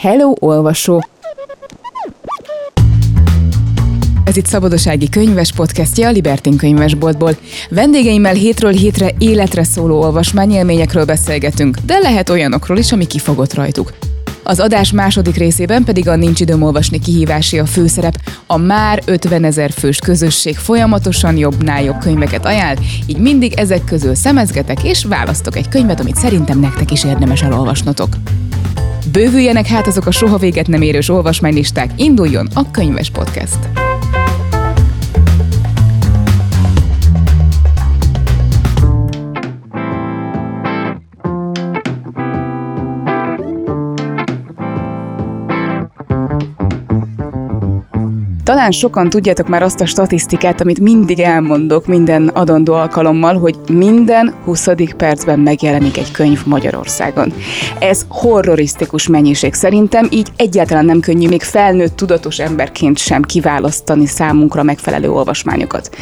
Hello, olvasó! Ez itt Szabadossági könyves podcastja a Libertin könyvesboltból. Vendégeimmel hétről hétre életre szóló olvasmányélményekről beszélgetünk, de lehet olyanokról is, ami kifogott rajtuk. Az adás második részében pedig a Nincs időm olvasni kihívási a főszerep. A már 50 ezer fős közösség folyamatosan jobbnál jobb könyveket ajánl, így mindig ezek közül szemezgetek és választok egy könyvet, amit szerintem nektek is érdemes elolvasnotok. Bővüljenek hát azok a soha véget nem érős olvasmánylisták, induljon a Könyves Podcast! Talán sokan tudjátok már azt a statisztikát, amit mindig elmondok minden adandó alkalommal, hogy minden 20. percben megjelenik egy könyv Magyarországon. Ez horrorisztikus mennyiség szerintem, így egyáltalán nem könnyű még felnőtt tudatos emberként sem kiválasztani számunkra megfelelő olvasmányokat.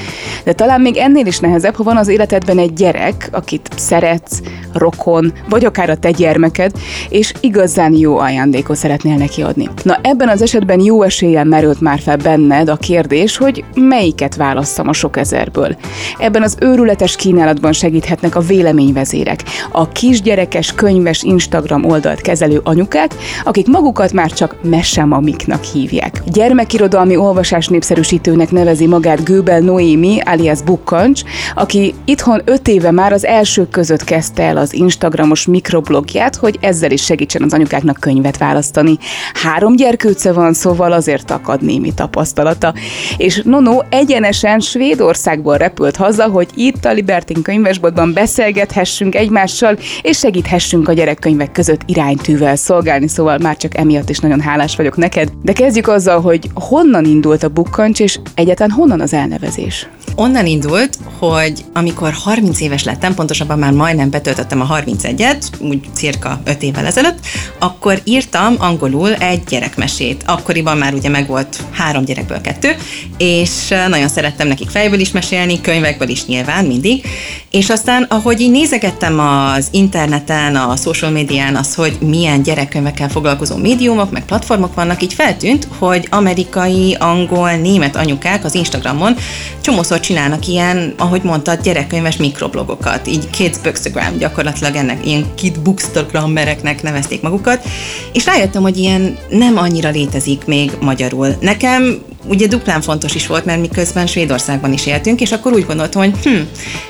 De talán még ennél is nehezebb, ha van az életedben egy gyerek, akit szeretsz, rokon, vagy akár a te gyermeked, és igazán jó ajándékot szeretnél neki adni. Na ebben az esetben jó eséllyel merült már fel benned a kérdés, hogy melyiket válasszam a sok ezerből. Ebben az őrületes kínálatban segíthetnek a véleményvezérek, a kisgyerekes könyves Instagram oldalt kezelő anyukák, akik magukat már csak mesemamiknak hívják. Gyermekirodalmi olvasás népszerűsítőnek nevezi magát Göbel Noémi, alias Bukkancs, aki itthon öt éve már az elsők között kezdte el az Instagramos mikroblogját, hogy ezzel is segítsen az anyukáknak könyvet választani. Három gyerkőce van, szóval azért akad némi tapasztalat tapasztalata. És Nono egyenesen Svédországból repült haza, hogy itt a Libertin könyvesboltban beszélgethessünk egymással, és segíthessünk a gyerekkönyvek között iránytűvel szolgálni, szóval már csak emiatt is nagyon hálás vagyok neked. De kezdjük azzal, hogy honnan indult a bukkancs, és egyáltalán honnan az elnevezés? Onnan indult, hogy amikor 30 éves lettem, pontosabban már majdnem betöltöttem a 31-et, úgy cirka 5 évvel ezelőtt, akkor írtam angolul egy gyerekmesét. Akkoriban már ugye megvolt három gyerekből kettő, és nagyon szerettem nekik fejből is mesélni, könyvekből is nyilván mindig, és aztán, ahogy így nézegettem az interneten, a social médián az, hogy milyen gyerekkönyvekkel foglalkozó médiumok, meg platformok vannak, így feltűnt, hogy amerikai, angol, német anyukák az Instagramon csomószor csinálnak ilyen, ahogy mondtad, gyerekkönyves mikroblogokat, így Kids Bookstagram, gyakorlatilag ennek ilyen Kid Bookstagrammereknek nevezték magukat, és rájöttem, hogy ilyen nem annyira létezik még magyarul. Nekem wasn't ugye duplán fontos is volt, mert miközben Svédországban is éltünk, és akkor úgy gondoltam, hogy hm,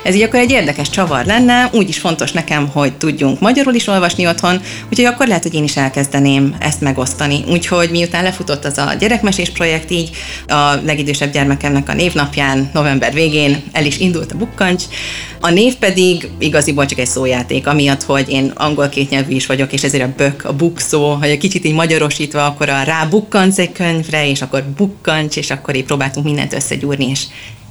ez így akkor egy érdekes csavar lenne, úgy is fontos nekem, hogy tudjunk magyarul is olvasni otthon, úgyhogy akkor lehet, hogy én is elkezdeném ezt megosztani. Úgyhogy miután lefutott az a gyerekmesés projekt, így a legidősebb gyermekemnek a névnapján, november végén el is indult a bukkancs, a név pedig igaziból csak egy szójáték, amiatt, hogy én angol kétnyelvű is vagyok, és ezért a bök, a buk szó, hogy egy kicsit így magyarosítva, akkor a rá bukkanc egy könyvre, és akkor bukkancs, és akkor így próbáltunk mindent összegyúrni, és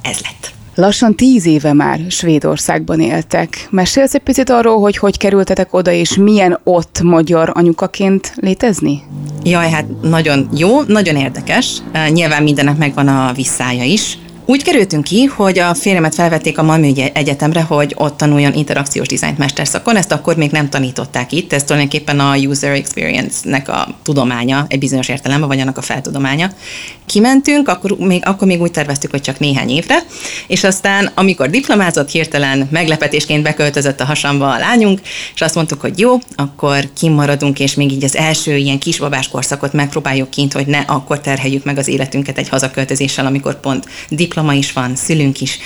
ez lett. Lassan tíz éve már Svédországban éltek. Mesélsz egy picit arról, hogy hogy kerültetek oda, és milyen ott magyar anyukaként létezni? Jaj, hát nagyon jó, nagyon érdekes. Nyilván mindennek megvan a visszája is. Úgy kerültünk ki, hogy a férjemet felvették a Malmö Egyetemre, hogy ott tanuljon interakciós dizájnt mesterszakon. Ezt akkor még nem tanították itt, ez tulajdonképpen a user experience-nek a tudománya, egy bizonyos értelemben, vagy annak a feltudománya. Kimentünk, akkor még, akkor még úgy terveztük, hogy csak néhány évre, és aztán, amikor diplomázott, hirtelen meglepetésként beköltözött a hasamba a lányunk, és azt mondtuk, hogy jó, akkor kimaradunk, és még így az első ilyen kisbabás korszakot megpróbáljuk kint, hogy ne akkor terheljük meg az életünket egy hazaköltözéssel, amikor pont diplomát diploma is van, szülünk is.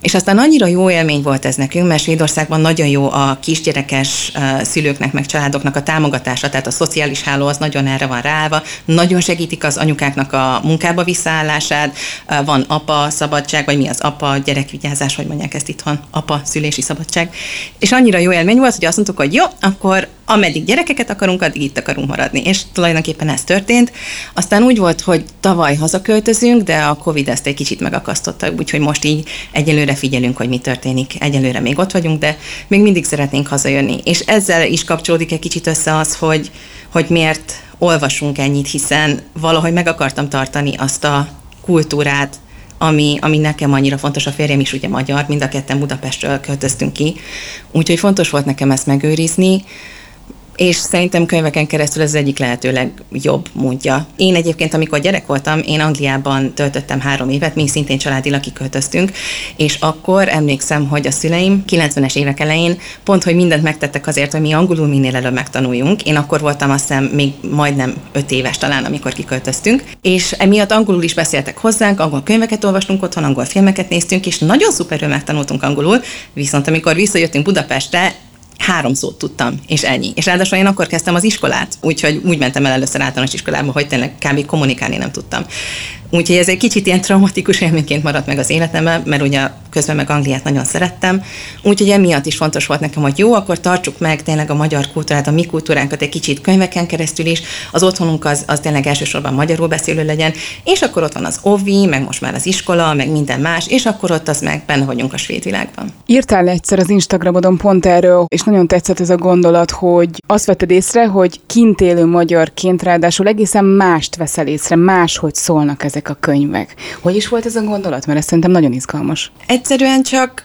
És aztán annyira jó élmény volt ez nekünk, mert Svédországban nagyon jó a kisgyerekes szülőknek, meg családoknak a támogatása, tehát a szociális háló az nagyon erre van ráállva, nagyon segítik az anyukáknak a munkába visszaállását, van apa szabadság, vagy mi az apa gyerekvigyázás, hogy mondják ezt itthon, apa szülési szabadság. És annyira jó élmény volt, hogy azt mondtuk, hogy jó, akkor ameddig gyerekeket akarunk, addig itt akarunk maradni. És tulajdonképpen ez történt. Aztán úgy volt, hogy tavaly hazaköltözünk, de a Covid ezt egy kicsit megakasztotta, úgyhogy most így egyelőre figyelünk, hogy mi történik. Egyelőre még ott vagyunk, de még mindig szeretnénk hazajönni. És ezzel is kapcsolódik egy kicsit össze az, hogy, hogy miért olvasunk ennyit, hiszen valahogy meg akartam tartani azt a kultúrát, ami, ami nekem annyira fontos, a férjem is ugye magyar, mind a ketten Budapestről költöztünk ki, úgyhogy fontos volt nekem ezt megőrizni, és szerintem könyveken keresztül ez az egyik lehetőleg jobb módja. Én egyébként, amikor gyerek voltam, én Angliában töltöttem három évet, mi szintén családilag kiköltöztünk, és akkor emlékszem, hogy a szüleim 90-es évek elején pont, hogy mindent megtettek azért, hogy mi angolul minél előbb megtanuljunk. Én akkor voltam azt hiszem még majdnem öt éves talán, amikor kiköltöztünk, és emiatt angolul is beszéltek hozzánk, angol könyveket olvastunk otthon, angol filmeket néztünk, és nagyon szuperül megtanultunk angolul, viszont amikor visszajöttünk Budapestre, három szót tudtam, és ennyi. És ráadásul én akkor kezdtem az iskolát, úgyhogy úgy mentem el először általános iskolába, hogy tényleg kb. kommunikálni nem tudtam. Úgyhogy ez egy kicsit ilyen traumatikus élményként maradt meg az életemben, mert ugye közben meg Angliát nagyon szerettem. Úgyhogy emiatt is fontos volt nekem, hogy jó, akkor tartsuk meg tényleg a magyar kultúrát, a mi kultúránkat egy kicsit könyveken keresztül is, az otthonunk az, az tényleg elsősorban magyarul beszélő legyen, és akkor ott van az OVI, meg most már az iskola, meg minden más, és akkor ott az meg benne vagyunk a svéd világban. Írtál egyszer az Instagramodon pont erről, és nagyon tetszett ez a gondolat, hogy azt vetted észre, hogy kint élő magyarként ráadásul egészen mást veszel észre, máshogy szólnak ezek a könyvek. Hogy is volt ez a gondolat? Mert ez szerintem nagyon izgalmas. Egyszerűen csak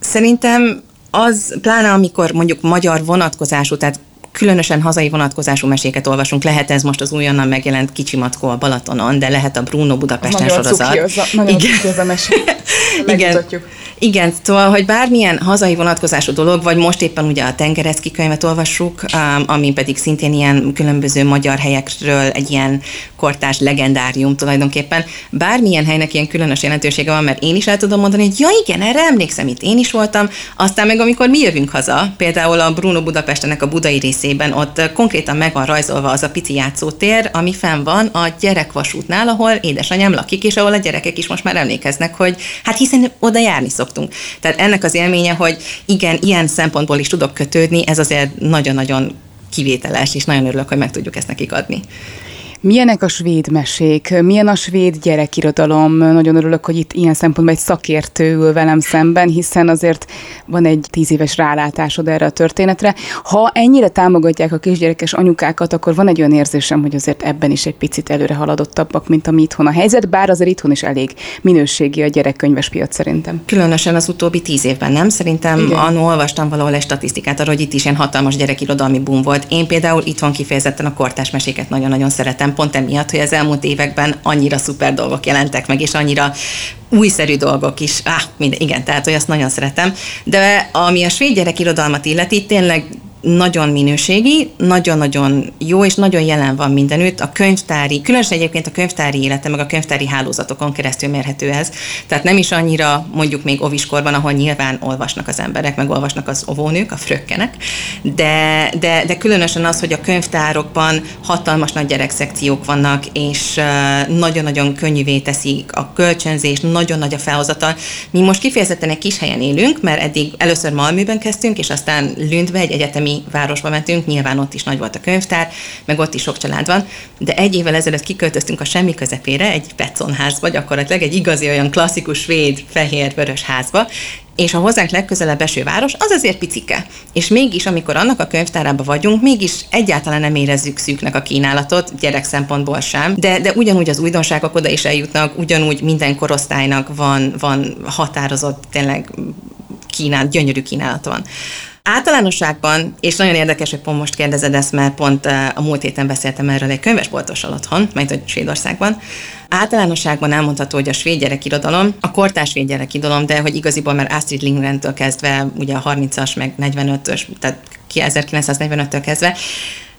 szerintem az, pláne amikor mondjuk magyar vonatkozású, tehát különösen hazai vonatkozású meséket olvasunk. Lehet ez most az újonnan megjelent Kicsi Mackó a Balatonon, de lehet a Bruno Budapesten nagyon sorozat. Cuki az a, nagyon Igen. az a mesé. Igen. Igen, szóval, hogy bármilyen hazai vonatkozású dolog, vagy most éppen ugye a Tengerecki könyvet olvassuk, um, ami pedig szintén ilyen különböző magyar helyekről egy ilyen kortás legendárium tulajdonképpen. Bármilyen helynek ilyen különös jelentősége van, mert én is el tudom mondani, hogy ja igen, erre emlékszem, itt én is voltam. Aztán meg amikor mi jövünk haza, például a Bruno Budapestenek a budai részében, ott konkrétan meg van rajzolva az a pici játszótér, ami fenn van a gyerekvasútnál, ahol édesanyám lakik, és ahol a gyerekek is most már emlékeznek, hogy hát hiszen oda járni szok szoktunk. Tehát ennek az élménye, hogy igen, ilyen szempontból is tudok kötődni, ez azért nagyon-nagyon kivételes, és nagyon örülök, hogy meg tudjuk ezt nekik adni. Milyenek a svéd mesék? Milyen a svéd gyerekirodalom? Nagyon örülök, hogy itt ilyen szempontból egy szakértő ül velem szemben, hiszen azért van egy tíz éves rálátásod erre a történetre. Ha ennyire támogatják a kisgyerekes anyukákat, akkor van egy olyan érzésem, hogy azért ebben is egy picit előre haladottabbak, mint ami itthon a helyzet, bár azért itthon is elég minőségi a gyerekkönyves piac szerintem. Különösen az utóbbi tíz évben, nem? Szerintem Igen. annól olvastam valahol egy statisztikát arra, hogy itt is ilyen hatalmas gyerekirodalmi boom volt. Én például itthon kifejezetten a kortás meséket nagyon-nagyon szeretem szerintem pont emiatt, hogy az elmúlt években annyira szuper dolgok jelentek meg, és annyira újszerű dolgok is. Ah, minden, igen, tehát hogy azt nagyon szeretem. De ami a svéd gyerekirodalmat illeti, tényleg nagyon minőségi, nagyon-nagyon jó, és nagyon jelen van mindenütt. A könyvtári, különösen egyébként a könyvtári élete, meg a könyvtári hálózatokon keresztül mérhető ez. Tehát nem is annyira mondjuk még oviskorban, ahol nyilván olvasnak az emberek, meg olvasnak az ovónők, a frökkenek, de, de, de különösen az, hogy a könyvtárokban hatalmas nagy gyerekszekciók vannak, és nagyon-nagyon könnyűvé teszik a kölcsönzés, nagyon nagy a felhozatal. Mi most kifejezetten egy kis helyen élünk, mert eddig először Malműben kezdtünk, és aztán Lündbe egy egyetemi mi városba mentünk, nyilván ott is nagy volt a könyvtár, meg ott is sok család van, de egy évvel ezelőtt kiköltöztünk a semmi közepére, egy Peconházba, gyakorlatilag egy igazi olyan klasszikus svéd, fehér, vörös házba, és a hozzánk legközelebb eső város, az azért picike. És mégis, amikor annak a könyvtárában vagyunk, mégis egyáltalán nem érezzük szűknek a kínálatot, gyerek szempontból sem, de, de ugyanúgy az újdonságok oda is eljutnak, ugyanúgy minden korosztálynak van, van határozott, tényleg kínál, gyönyörű kínálat van. Általánosságban, és nagyon érdekes, hogy pont most kérdezed ezt, mert pont a múlt héten beszéltem erről egy könyvesboltossal otthon, majd hogy Svédországban. Általánosságban elmondható, hogy a svéd gyerekirodalom, a kortás svéd gyerekirodalom, de hogy igaziból már Astrid Lindgren-től kezdve, ugye a 30-as, meg 45-ös, tehát 1945-től kezdve,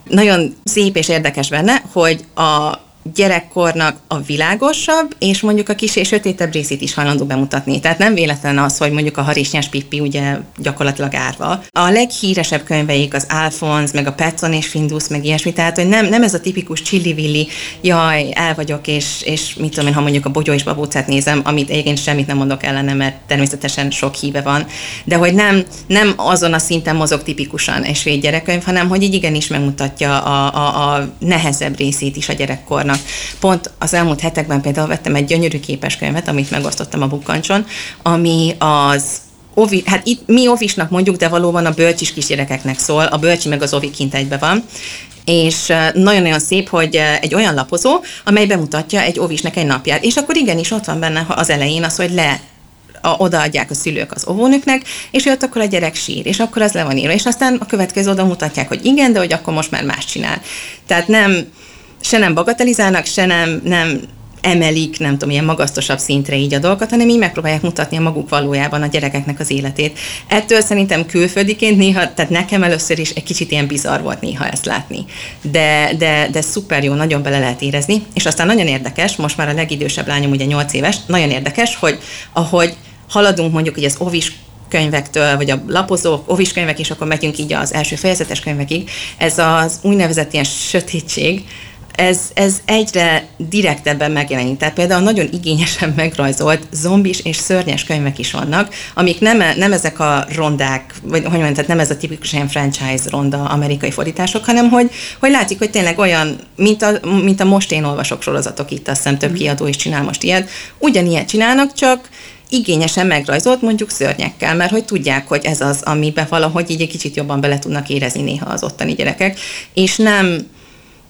nagyon szép és érdekes benne, hogy a gyerekkornak a világosabb, és mondjuk a kis és sötétebb részét is hajlandó bemutatni. Tehát nem véletlen az, hogy mondjuk a harisnyás Pippi ugye gyakorlatilag árva. A leghíresebb könyveik az Alphonse, meg a Petson és Findus, meg ilyesmi, tehát hogy nem, nem ez a tipikus csillivilli, jaj, el vagyok, és, és mit tudom én, ha mondjuk a Bogyó és Babócát nézem, amit egyébként semmit nem mondok ellene, mert természetesen sok híve van, de hogy nem, nem azon a szinten mozog tipikusan egy svéd gyerekkönyv, hanem hogy így igenis megmutatja a, a, a nehezebb részét is a gyerekkornak. Pont az elmúlt hetekben például vettem egy gyönyörű képeskönyvet, amit megosztottam a bukkancson, ami az Ovi, hát itt mi ovisnak mondjuk, de valóban a bölcsis kisgyerekeknek szól, a bölcsi meg az ovi kint egybe van, és nagyon-nagyon szép, hogy egy olyan lapozó, amely bemutatja egy ovisnek egy napját, és akkor igenis ott van benne az elején az, hogy le a, odaadják a szülők az óvónőknek, és ott akkor a gyerek sír, és akkor az le van írva, és aztán a következő oda mutatják, hogy igen, de hogy akkor most már más csinál. Tehát nem, se nem bagatelizálnak, se nem, nem emelik, nem tudom, ilyen magasztosabb szintre így a dolgokat, hanem így megpróbálják mutatni a maguk valójában a gyerekeknek az életét. Ettől szerintem külföldiként néha, tehát nekem először is egy kicsit ilyen bizarr volt néha ezt látni. De, de, de szuper jó, nagyon bele lehet érezni, és aztán nagyon érdekes, most már a legidősebb lányom ugye 8 éves, nagyon érdekes, hogy ahogy haladunk mondjuk hogy az ovis könyvektől, vagy a lapozók, ovis könyvek, és akkor megyünk így az első fejezetes könyvekig, ez az úgynevezett ilyen sötétség, ez, ez egyre direktebben megjelenik. Tehát például nagyon igényesen megrajzolt zombis és szörnyes könyvek is vannak, amik nem, nem ezek a rondák, vagy hogy mondjam, tehát nem ez a tipikus ilyen franchise ronda amerikai fordítások, hanem hogy, hogy látszik, hogy tényleg olyan, mint a, mint a most én olvasok sorozatok itt, azt hiszem több mm. kiadó is csinál most ilyet, ugyanilyet csinálnak, csak igényesen megrajzolt mondjuk szörnyekkel, mert hogy tudják, hogy ez az, amiben valahogy így egy kicsit jobban bele tudnak érezni néha az ottani gyerekek, és nem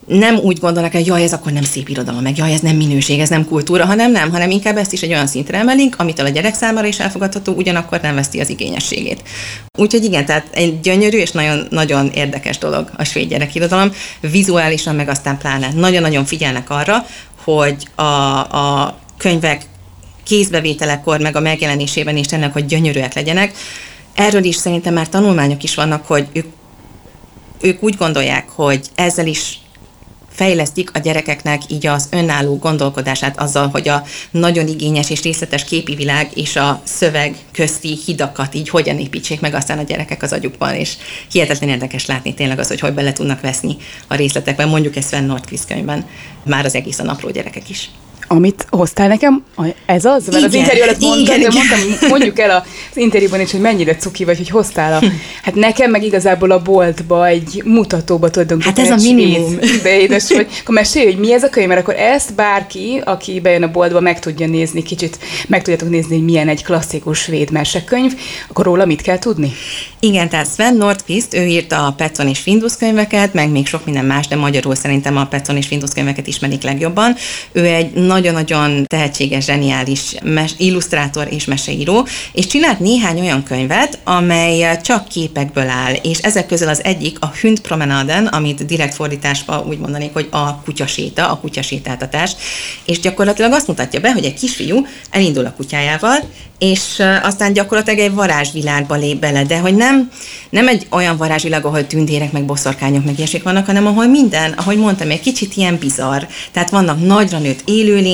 nem úgy gondolnak, hogy jaj, ez akkor nem szép irodalom, meg jaj, ez nem minőség, ez nem kultúra, hanem nem, hanem inkább ezt is egy olyan szintre emelik, amitől a gyerek számára is elfogadható, ugyanakkor nem veszti az igényességét. Úgyhogy igen, tehát egy gyönyörű és nagyon, nagyon érdekes dolog a svéd gyerekirodalom, vizuálisan meg aztán pláne. Nagyon-nagyon figyelnek arra, hogy a, a könyvek kézbevételekor, meg a megjelenésében is tényleg, hogy gyönyörűek legyenek. Erről is szerintem már tanulmányok is vannak, hogy ők, ők úgy gondolják, hogy ezzel is fejlesztik a gyerekeknek így az önálló gondolkodását azzal, hogy a nagyon igényes és részletes képi világ és a szöveg közti hidakat így hogyan építsék meg aztán a gyerekek az agyukban, és hihetetlen érdekes látni tényleg az, hogy hogy bele tudnak veszni a részletekben, mondjuk egy Sven Nordqvist könyvben, már az egész a napló gyerekek is. Amit hoztál nekem, ez az? Mert igen, az interjú alatt mondtad, igen, mondtam, mondjuk el az interjúban is, hogy mennyire cuki vagy, hogy hoztál a... Hát nekem meg igazából a boltba, egy mutatóba tulajdonképpen. Hát ez a minimum. De édes vagy. Akkor mesélj, hogy mi ez a könyv, mert akkor ezt bárki, aki bejön a boltba, meg tudja nézni, kicsit meg tudjátok nézni, hogy milyen egy klasszikus svéd mesekönyv, akkor róla mit kell tudni? Igen, tehát Sven Nordqvist, ő írta a Petson és Findus könyveket, meg még sok minden más, de magyarul szerintem a Petson és Findus könyveket ismerik legjobban. Ő egy nagyon-nagyon tehetséges, zseniális mes- illusztrátor és meseíró, és csinált néhány olyan könyvet, amely csak képekből áll, és ezek közül az egyik a Hünd Promenaden, amit direkt fordításba úgy mondanék, hogy a kutyaséta, a kutyasétáltatás, és gyakorlatilag azt mutatja be, hogy egy kisfiú elindul a kutyájával, és aztán gyakorlatilag egy varázsvilágba lép bele, de hogy nem, nem egy olyan varázsvilág, ahol tündérek, meg boszorkányok, meg ilyesmik vannak, hanem ahol minden, ahogy mondtam, egy kicsit ilyen bizarr. Tehát vannak nagyra nőtt élőlények,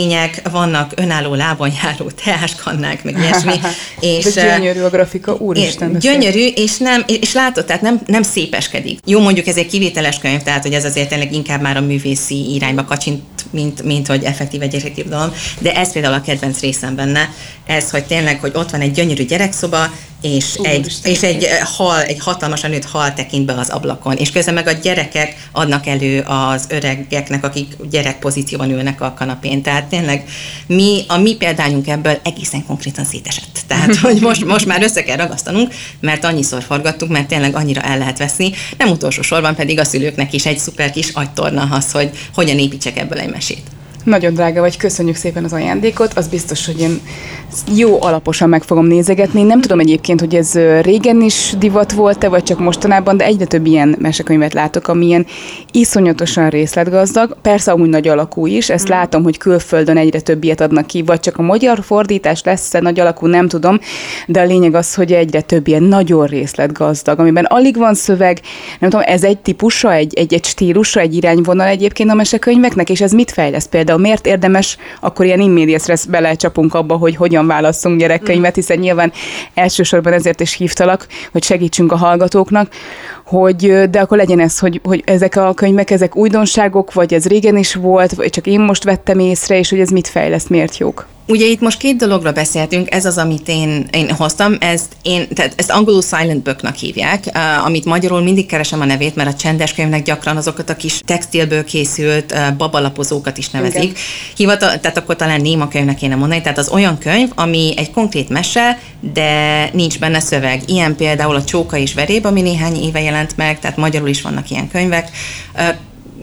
vannak önálló lábon járó teáskannák, meg ilyesmi. és, de gyönyörű a grafika, úristen. Gyönyörű, és, nem, és látod, tehát nem, nem szépeskedik. Jó, mondjuk ez egy kivételes könyv, tehát hogy ez azért tényleg inkább már a művészi irányba kacsint, mint, mint hogy effektív egy gyerekirodalom, de ez például a kedvenc részem benne, ez, hogy tényleg, hogy ott van egy gyönyörű gyerekszoba, és, Ú, egy, és egy hal, egy hatalmasan nőtt hal tekint be az ablakon, és közben meg a gyerekek adnak elő az öregeknek, akik gyerek pozícióban ülnek a kanapén. Tehát tényleg mi, a mi példányunk ebből egészen konkrétan szétesett. Tehát, hogy most, most már össze kell ragasztanunk, mert annyiszor forgattuk, mert tényleg annyira el lehet veszni. Nem utolsó sorban pedig a szülőknek is egy szuper kis agytorna az, hogy hogyan építsek ebből egy mesét. Nagyon drága vagy, köszönjük szépen az ajándékot. Az biztos, hogy én jó alaposan meg fogom nézegetni. Nem tudom egyébként, hogy ez régen is divat volt-e, vagy csak mostanában, de egyre több ilyen mesekönyvet látok, amilyen iszonyatosan részletgazdag. Persze amúgy nagy alakú is, ezt mm. látom, hogy külföldön egyre több ilyet adnak ki, vagy csak a magyar fordítás lesz-e nagy alakú, nem tudom, de a lényeg az, hogy egyre több ilyen nagyon részletgazdag, amiben alig van szöveg, nem tudom, ez egy típusa, egy, egy, egy stílusa, egy irányvonal egyébként a mesekönyveknek, és ez mit fejleszt például? Például miért érdemes, akkor ilyen immédiaszre belecsapunk abba, hogy hogyan válasszunk gyerekkönyvet, hiszen nyilván elsősorban ezért is hívtalak, hogy segítsünk a hallgatóknak, hogy de akkor legyen ez, hogy, hogy ezek a könyvek, ezek újdonságok, vagy ez régen is volt, vagy csak én most vettem észre, és hogy ez mit fejleszt, miért jók? Ugye itt most két dologra beszéltünk, ez az, amit én, én hoztam, ezt, én, tehát ezt angolul silent booknak hívják, uh, amit magyarul mindig keresem a nevét, mert a csendes könyvnek gyakran azokat a kis textilből készült uh, babalapozókat is nevezik. Hivatal, tehát akkor talán néma könyvnek kéne mondani, tehát az olyan könyv, ami egy konkrét mese, de nincs benne szöveg. Ilyen például a Csóka és Veréb, ami néhány éve jelent meg, tehát magyarul is vannak ilyen könyvek.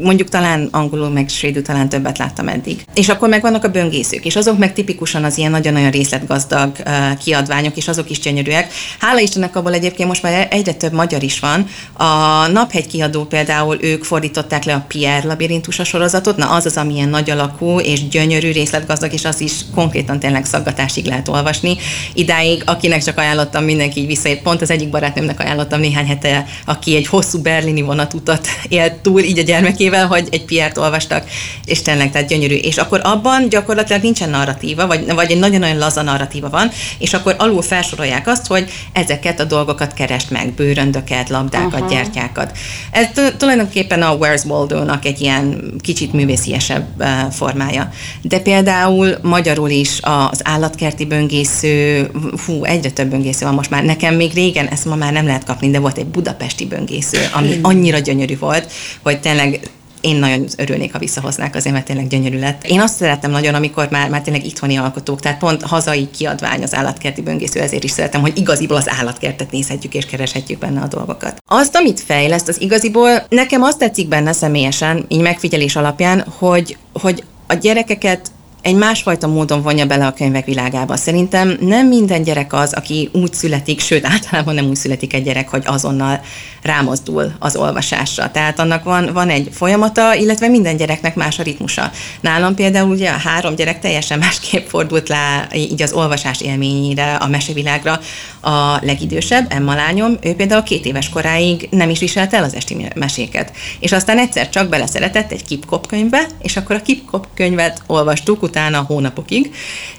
Mondjuk talán angolul, meg svédül talán többet láttam eddig. És akkor meg vannak a böngészők, és azok meg tipikusan az ilyen nagyon-nagyon részletgazdag uh, kiadványok, és azok is gyönyörűek. Hála Istennek abból egyébként most már egyre több magyar is van. A Naphegy kiadó például ők fordították le a Pierre labirintusa sorozatot, na az az, amilyen nagy alakú és gyönyörű, részletgazdag, és az is konkrétan tényleg szaggatásig lehet olvasni. Idáig, akinek csak ajánlottam, mindenki így visszaért. Pont az egyik barátnőmnek ajánlottam néhány hete, aki egy hosszú berlini vonatutat élt túl, így a gyermekével, hogy egy Pierre-t olvastak, és tényleg, tehát gyönyörű. És akkor abban gyakorlatilag nincsen narratíva, vagy, vagy egy nagyon-nagyon laza narratíva van, és akkor alul felsorolják azt, hogy ezeket a dolgokat kerest meg, bőröndöket, labdákat, Aha. gyertyákat. Ez tulajdonképpen a Where's Waldo-nak egy ilyen kicsit művésziesebb formája. De például magyarul is az állatkerti böngésző, hú, egyre több böngésző van most már. Nekem még régen ezt ma már nem lehet kapni, de volt egy budapesti böngésző, ami annyira gyönyörű volt, hogy tényleg én nagyon örülnék, ha visszahoznák azért, mert tényleg gyönyörű lett. Én azt szeretem nagyon, amikor már, már tényleg itthoni alkotók, tehát pont hazai kiadvány az állatkerti böngésző, ezért is szeretem, hogy igaziból az állatkertet nézhetjük és kereshetjük benne a dolgokat. Azt, amit fejleszt, az igaziból nekem azt tetszik benne személyesen, így megfigyelés alapján, hogy, hogy a gyerekeket egy másfajta módon vonja bele a könyvek világába. Szerintem nem minden gyerek az, aki úgy születik, sőt általában nem úgy születik egy gyerek, hogy azonnal rámozdul az olvasásra. Tehát annak van, van egy folyamata, illetve minden gyereknek más a ritmusa. Nálam például ugye a három gyerek teljesen másképp fordult le így az olvasás élményére, a mesevilágra. A legidősebb, Emma lányom, ő például két éves koráig nem is viselte el az esti meséket. És aztán egyszer csak beleszeretett egy Kipkop könyvbe, és akkor a Kipkop könyvet olvastuk utána hónapokig,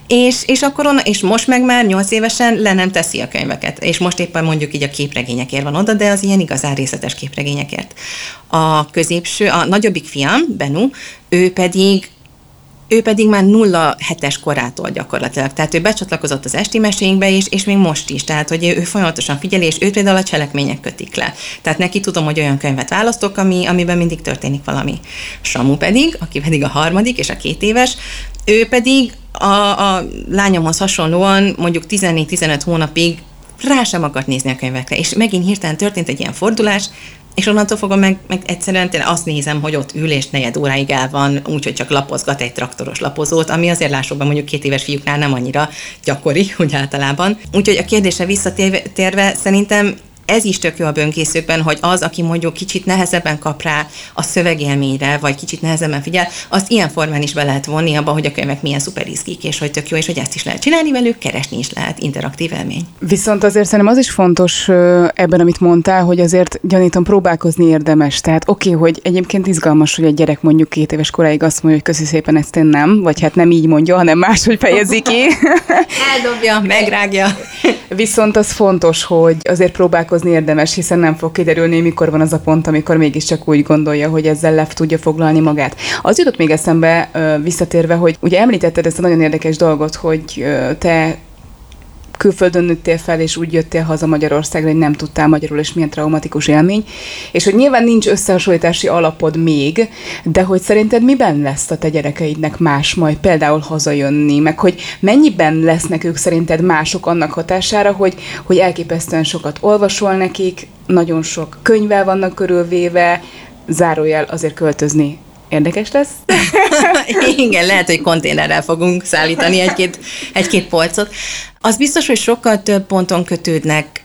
és, és akkor on, és most meg már nyolc évesen le nem teszi a könyveket, és most éppen mondjuk így a képregényekért van oda, de az ilyen igazán részletes képregényekért. A középső, a nagyobbik fiam, Benu, ő pedig ő pedig már nulla hetes korától gyakorlatilag. Tehát ő becsatlakozott az esti meséinkbe is, és még most is. Tehát, hogy ő folyamatosan figyeli, és őt például a cselekmények kötik le. Tehát neki tudom, hogy olyan könyvet választok, ami, amiben mindig történik valami. Samu pedig, aki pedig a harmadik és a két éves, ő pedig a, a lányomhoz hasonlóan mondjuk 14-15 hónapig rá sem akart nézni a könyvekre, és megint hirtelen történt egy ilyen fordulás, és onnantól fogom meg, meg egyszerűen tényleg azt nézem, hogy ott ül és negyed óráig el van, úgyhogy csak lapozgat egy traktoros lapozót, ami azért lássuk be mondjuk két éves fiúknál nem annyira gyakori, úgy általában. Úgyhogy a kérdése visszatérve szerintem ez is tök jó a bönkészőkben, hogy az, aki mondjuk kicsit nehezebben kap rá a szövegélményre, vagy kicsit nehezebben figyel, azt ilyen formán is be lehet vonni abba, hogy a könyvek milyen szuper izgik, és hogy tök jó, és hogy ezt is lehet csinálni velük, keresni is lehet, interaktív élmény. Viszont azért szerintem az is fontos ebben, amit mondtál, hogy azért gyanítom próbálkozni érdemes. Tehát oké, okay, hogy egyébként izgalmas, hogy egy gyerek mondjuk két éves koráig azt mondja, hogy köszi szépen ezt én nem, vagy hát nem így mondja, hanem máshogy fejezi ki. Eldobja, megrágja. Viszont az fontos, hogy azért próbálkozni próbálkozni érdemes, hiszen nem fog kiderülni, mikor van az a pont, amikor mégiscsak úgy gondolja, hogy ezzel le tudja foglalni magát. Az jutott még eszembe visszatérve, hogy ugye említetted ezt a nagyon érdekes dolgot, hogy te külföldön nőttél fel, és úgy jöttél haza Magyarországra, hogy nem tudtál magyarul, és milyen traumatikus élmény. És hogy nyilván nincs összehasonlítási alapod még, de hogy szerinted miben lesz a te gyerekeidnek más majd például hazajönni, meg hogy mennyiben lesznek ők szerinted mások annak hatására, hogy, hogy elképesztően sokat olvasol nekik, nagyon sok könyvvel vannak körülvéve, zárójel azért költözni érdekes lesz. Igen, lehet, hogy konténerrel fogunk szállítani egy-két, egy-két polcot. Az biztos, hogy sokkal több ponton kötődnek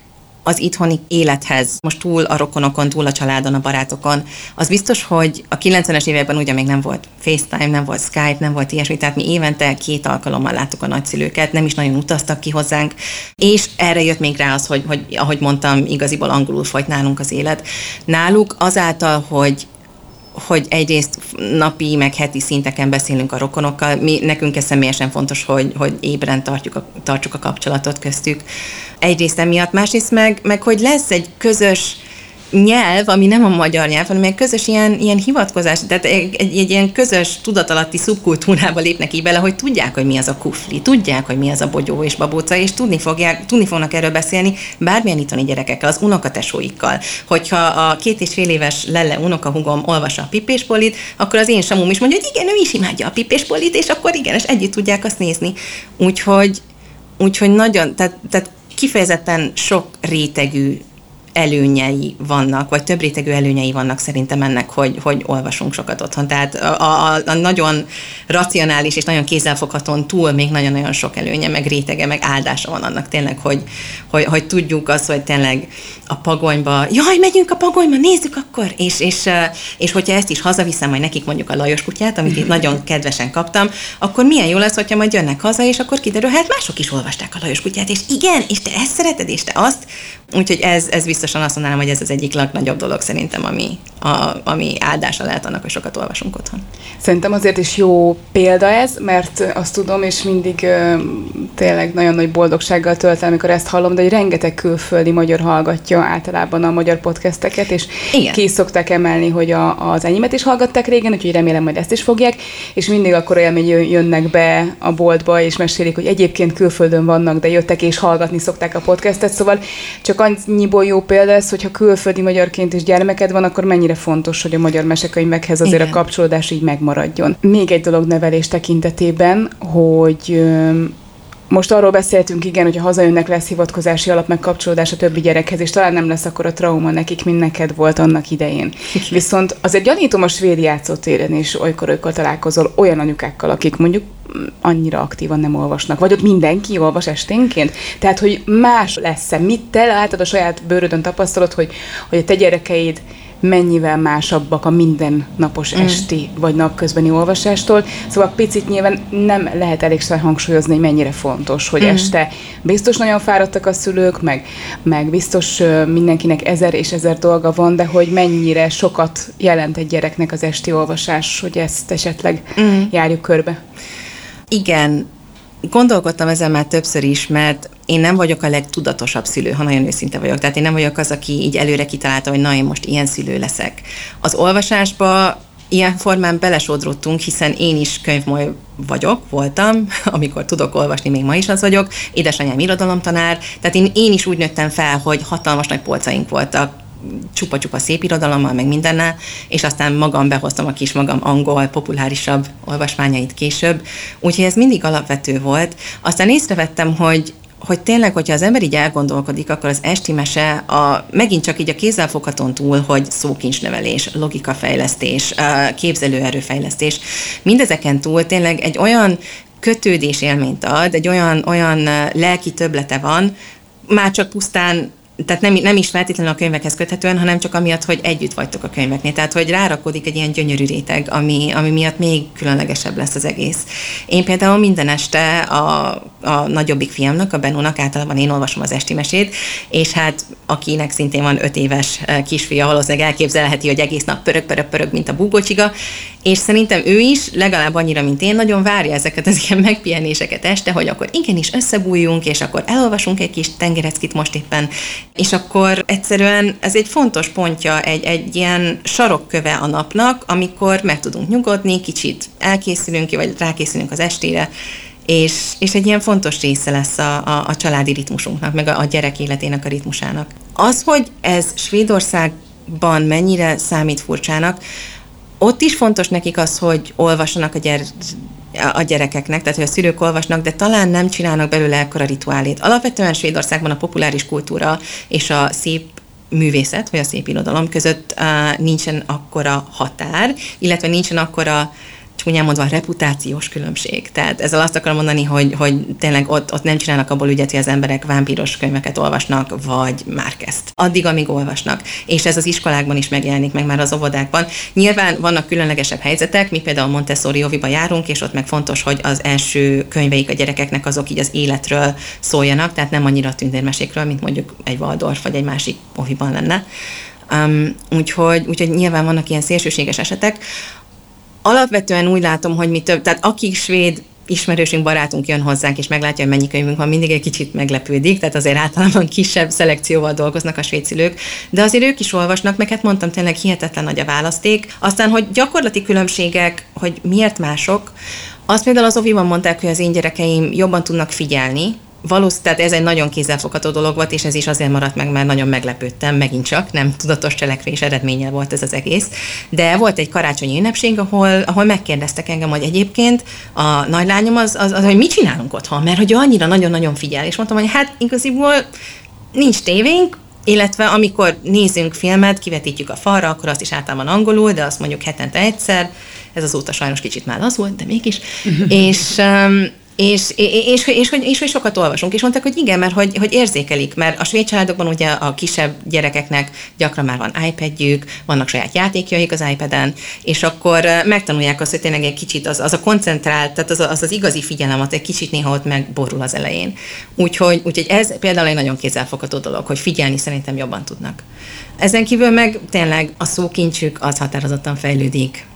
az itthoni élethez, most túl a rokonokon, túl a családon, a barátokon. Az biztos, hogy a 90-es években ugye még nem volt FaceTime, nem volt Skype, nem volt ilyesmi, tehát mi évente két alkalommal láttuk a nagyszülőket, nem is nagyon utaztak ki hozzánk, és erre jött még rá az, hogy, hogy ahogy mondtam, igaziból angolul folyt nálunk az élet. Náluk azáltal, hogy hogy egyrészt napi, meg heti szinteken beszélünk a rokonokkal. Mi, nekünk ez személyesen fontos, hogy, hogy ébren tartjuk a, tartsuk a kapcsolatot köztük. Egyrészt emiatt, másrészt meg, meg hogy lesz egy közös nyelv, ami nem a magyar nyelv, hanem egy közös ilyen, ilyen hivatkozás, tehát egy, egy, egy ilyen közös tudatalatti szubkultúrába lépnek így bele, hogy tudják, hogy mi az a kufli, tudják, hogy mi az a bogyó és babóca, és tudni, fogják, tudni fognak erről beszélni bármilyen itthoni gyerekekkel, az unokatesóikkal. Hogyha a két és fél éves lelle unokahugom olvassa a pipéspolit, akkor az én samum is mondja, hogy igen, ő is imádja a pipéspolit, és akkor igen, és együtt tudják azt nézni. Úgyhogy, úgyhogy nagyon, tehát, tehát kifejezetten sok rétegű előnyei vannak, vagy több rétegű előnyei vannak szerintem ennek, hogy, hogy olvasunk sokat otthon. Tehát a, a, a nagyon racionális és nagyon kézzelfoghatón túl még nagyon-nagyon sok előnye, meg rétege, meg áldása van annak tényleg, hogy, hogy, hogy tudjuk azt, hogy tényleg a pagonyba, jaj, megyünk a pagonyba, nézzük akkor, és, és, és hogyha ezt is hazaviszem majd nekik mondjuk a Lajos kutyát, amit itt nagyon kedvesen kaptam, akkor milyen jó lesz, hogyha majd jönnek haza, és akkor kiderül, hát mások is olvasták a Lajos kutyát, és igen, és te ezt szereted, és te azt, Úgyhogy ez, ez biztosan azt mondanám, hogy ez az egyik legnagyobb dolog szerintem, ami, a, ami áldása lehet annak, hogy sokat olvasunk otthon. Szerintem azért is jó példa ez, mert azt tudom, és mindig ö, tényleg nagyon nagy boldogsággal tölt el, amikor ezt hallom, de hogy rengeteg külföldi magyar hallgatja általában a magyar podcasteket, és Igen. ki szokták emelni, hogy a, az enyémet is hallgatták régen, úgyhogy remélem, hogy ezt is fogják, és mindig akkor élmény jönnek be a boltba, és mesélik, hogy egyébként külföldön vannak, de jöttek és hallgatni szokták a podcastet, szóval csak annyiból jó példa ez, hogyha külföldi magyarként is gyermeked van, akkor mennyire fontos, hogy a magyar mesekönyvekhez azért Igen. a kapcsolódás így megmaradjon. Még egy dolog nevelés tekintetében, hogy most arról beszéltünk, igen, hogy a hazajönnek lesz hivatkozási alap megkapcsolódás a többi gyerekhez, és talán nem lesz akkor a trauma nekik, mint neked volt annak idején. Viszont azért gyanítom a svéd játszótéren is olykor-olykor találkozol olyan anyukákkal, akik mondjuk annyira aktívan nem olvasnak. Vagy ott mindenki olvas esténként? Tehát, hogy más lesz-e? Mit te látod a saját bőrödön tapasztalod, hogy, hogy a te gyerekeid mennyivel másabbak a mindennapos mm. esti vagy napközbeni olvasástól. Szóval picit nyilván nem lehet elégszer hangsúlyozni, hogy mennyire fontos, hogy mm. este biztos nagyon fáradtak a szülők, meg, meg biztos mindenkinek ezer és ezer dolga van, de hogy mennyire sokat jelent egy gyereknek az esti olvasás, hogy ezt esetleg mm. járjuk körbe. Igen, gondolkodtam ezen már többször is, mert én nem vagyok a legtudatosabb szülő, ha nagyon őszinte vagyok. Tehát én nem vagyok az, aki így előre kitalálta, hogy na, én most ilyen szülő leszek. Az olvasásba ilyen formán belesodródtunk, hiszen én is könyvmoly vagyok, voltam, amikor tudok olvasni, még ma is az vagyok. Édesanyám irodalomtanár, tehát én, én is úgy nőttem fel, hogy hatalmas nagy polcaink voltak, csupa-csupa szép irodalommal, meg mindennel, és aztán magam behoztam a kis magam angol, populárisabb olvasmányait később. Úgyhogy ez mindig alapvető volt. Aztán észrevettem, hogy hogy tényleg, hogyha az ember így elgondolkodik, akkor az esti mese a, megint csak így a kézzelfoghaton túl, hogy szókincsnevelés, logikafejlesztés, képzelőerőfejlesztés, mindezeken túl tényleg egy olyan kötődés élményt ad, egy olyan, olyan lelki töblete van, már csak pusztán tehát nem, nem is feltétlenül a könyvekhez köthetően, hanem csak amiatt, hogy együtt vagytok a könyveknél. Tehát, hogy rárakodik egy ilyen gyönyörű réteg, ami, ami miatt még különlegesebb lesz az egész. Én például minden este a, a nagyobbik fiamnak, a Benónak, általában én olvasom az esti mesét, és hát akinek szintén van öt éves eh, kisfia, valószínűleg elképzelheti, hogy egész nap pörög, pörög, pörög, mint a búgócsiga, és szerintem ő is, legalább annyira, mint én, nagyon várja ezeket az ilyen megpihenéseket este, hogy akkor igenis összebújjunk, és akkor elolvasunk egy kis tengereckit most éppen, és akkor egyszerűen ez egy fontos pontja, egy, egy ilyen sarokköve a napnak, amikor meg tudunk nyugodni, kicsit elkészülünk vagy rákészülünk az estére, és, és egy ilyen fontos része lesz a, a, a családi ritmusunknak, meg a, a gyerek életének a ritmusának. Az, hogy ez Svédországban mennyire számít furcsának, ott is fontos nekik az, hogy olvassanak a, gyere, a gyerekeknek, tehát hogy a szülők olvasnak, de talán nem csinálnak belőle ekkora rituálét. Alapvetően Svédországban a populáris kultúra és a szép művészet, vagy a szép irodalom között uh, nincsen akkora határ, illetve nincsen akkora csúnyán mondva reputációs különbség. Tehát ezzel azt akarom mondani, hogy, hogy tényleg ott, ott nem csinálnak abból ügyet, hogy az emberek vámpíros könyveket olvasnak, vagy már ezt. Addig, amíg olvasnak. És ez az iskolákban is megjelenik, meg már az óvodákban. Nyilván vannak különlegesebb helyzetek, mi például Montessori oviba járunk, és ott meg fontos, hogy az első könyveik a gyerekeknek azok így az életről szóljanak, tehát nem annyira tündérmesékről, mint mondjuk egy Waldorf vagy egy másik oviban lenne. Um, úgyhogy, úgyhogy nyilván vannak ilyen szélsőséges esetek. Alapvetően úgy látom, hogy mi több, tehát akik svéd ismerősünk, barátunk jön hozzánk, és meglátja, hogy mennyi könyvünk van, mindig egy kicsit meglepődik, tehát azért általában kisebb szelekcióval dolgoznak a svéd szülők, de azért ők is olvasnak, meg hát mondtam, tényleg hihetetlen nagy a választék. Aztán, hogy gyakorlati különbségek, hogy miért mások, azt például az Oviban mondták, hogy az én gyerekeim jobban tudnak figyelni, Valószínűleg, tehát ez egy nagyon kézzelfogható dolog volt, és ez is azért maradt meg, mert nagyon meglepődtem, megint csak, nem tudatos cselekvés eredménye volt ez az egész. De volt egy karácsonyi ünnepség, ahol, ahol megkérdeztek engem, hogy egyébként a nagylányom az, az, az, hogy mit csinálunk otthon, mert hogy annyira nagyon-nagyon figyel, és mondtam, hogy hát igaziból nincs tévénk, illetve amikor nézünk filmet, kivetítjük a falra, akkor azt is általában angolul, de azt mondjuk hetente egyszer, ez azóta sajnos kicsit már az volt, de mégis, és um, és, és, és, és, és, hogy sokat olvasunk, és mondták, hogy igen, mert hogy, hogy érzékelik, mert a svéd családokban ugye a kisebb gyerekeknek gyakran már van iPadjük, vannak saját játékjaik az iPad-en, és akkor megtanulják azt, hogy tényleg egy kicsit az, az a koncentrált, tehát az, az az igazi figyelem, az egy kicsit néha ott megborul az elején. Úgyhogy, úgyhogy ez például egy nagyon kézzelfogható dolog, hogy figyelni szerintem jobban tudnak. Ezen kívül meg tényleg a szókincsük az határozottan fejlődik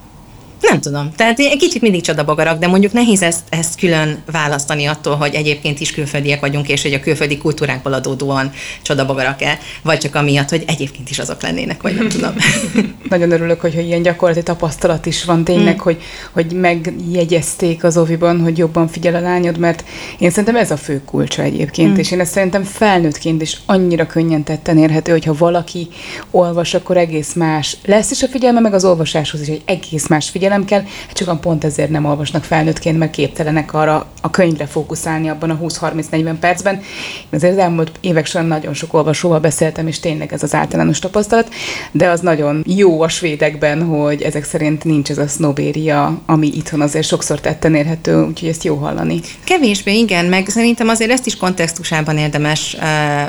nem tudom. Tehát egy kicsit mindig csodabogarak, de mondjuk nehéz ezt, ezt külön választani attól, hogy egyébként is külföldiek vagyunk, és hogy a külföldi kultúrákból adódóan csodabogarak-e, vagy csak amiatt, hogy egyébként is azok lennének, vagy nem tudom. Nagyon örülök, hogy, hogy ilyen gyakorlati tapasztalat is van tényleg, hmm. hogy, hogy megjegyezték az oviban, hogy jobban figyel a lányod, mert én szerintem ez a fő kulcsa egyébként, hmm. és én ezt szerintem felnőttként is annyira könnyen tetten érhető, hogyha valaki olvas, akkor egész más lesz is a figyelme, meg az olvasáshoz is egy egész más figyelme, figyelem kell, hát csak pont ezért nem olvasnak felnőttként, mert képtelenek arra a könyvre fókuszálni abban a 20-30-40 percben. Én azért az elmúlt évek során nagyon sok olvasóval beszéltem, és tényleg ez az általános tapasztalat, de az nagyon jó a svédekben, hogy ezek szerint nincs ez a sznobéria, ami itthon azért sokszor tetten érhető, úgyhogy ezt jó hallani. Kevésbé, igen, meg szerintem azért ezt is kontextusában érdemes uh,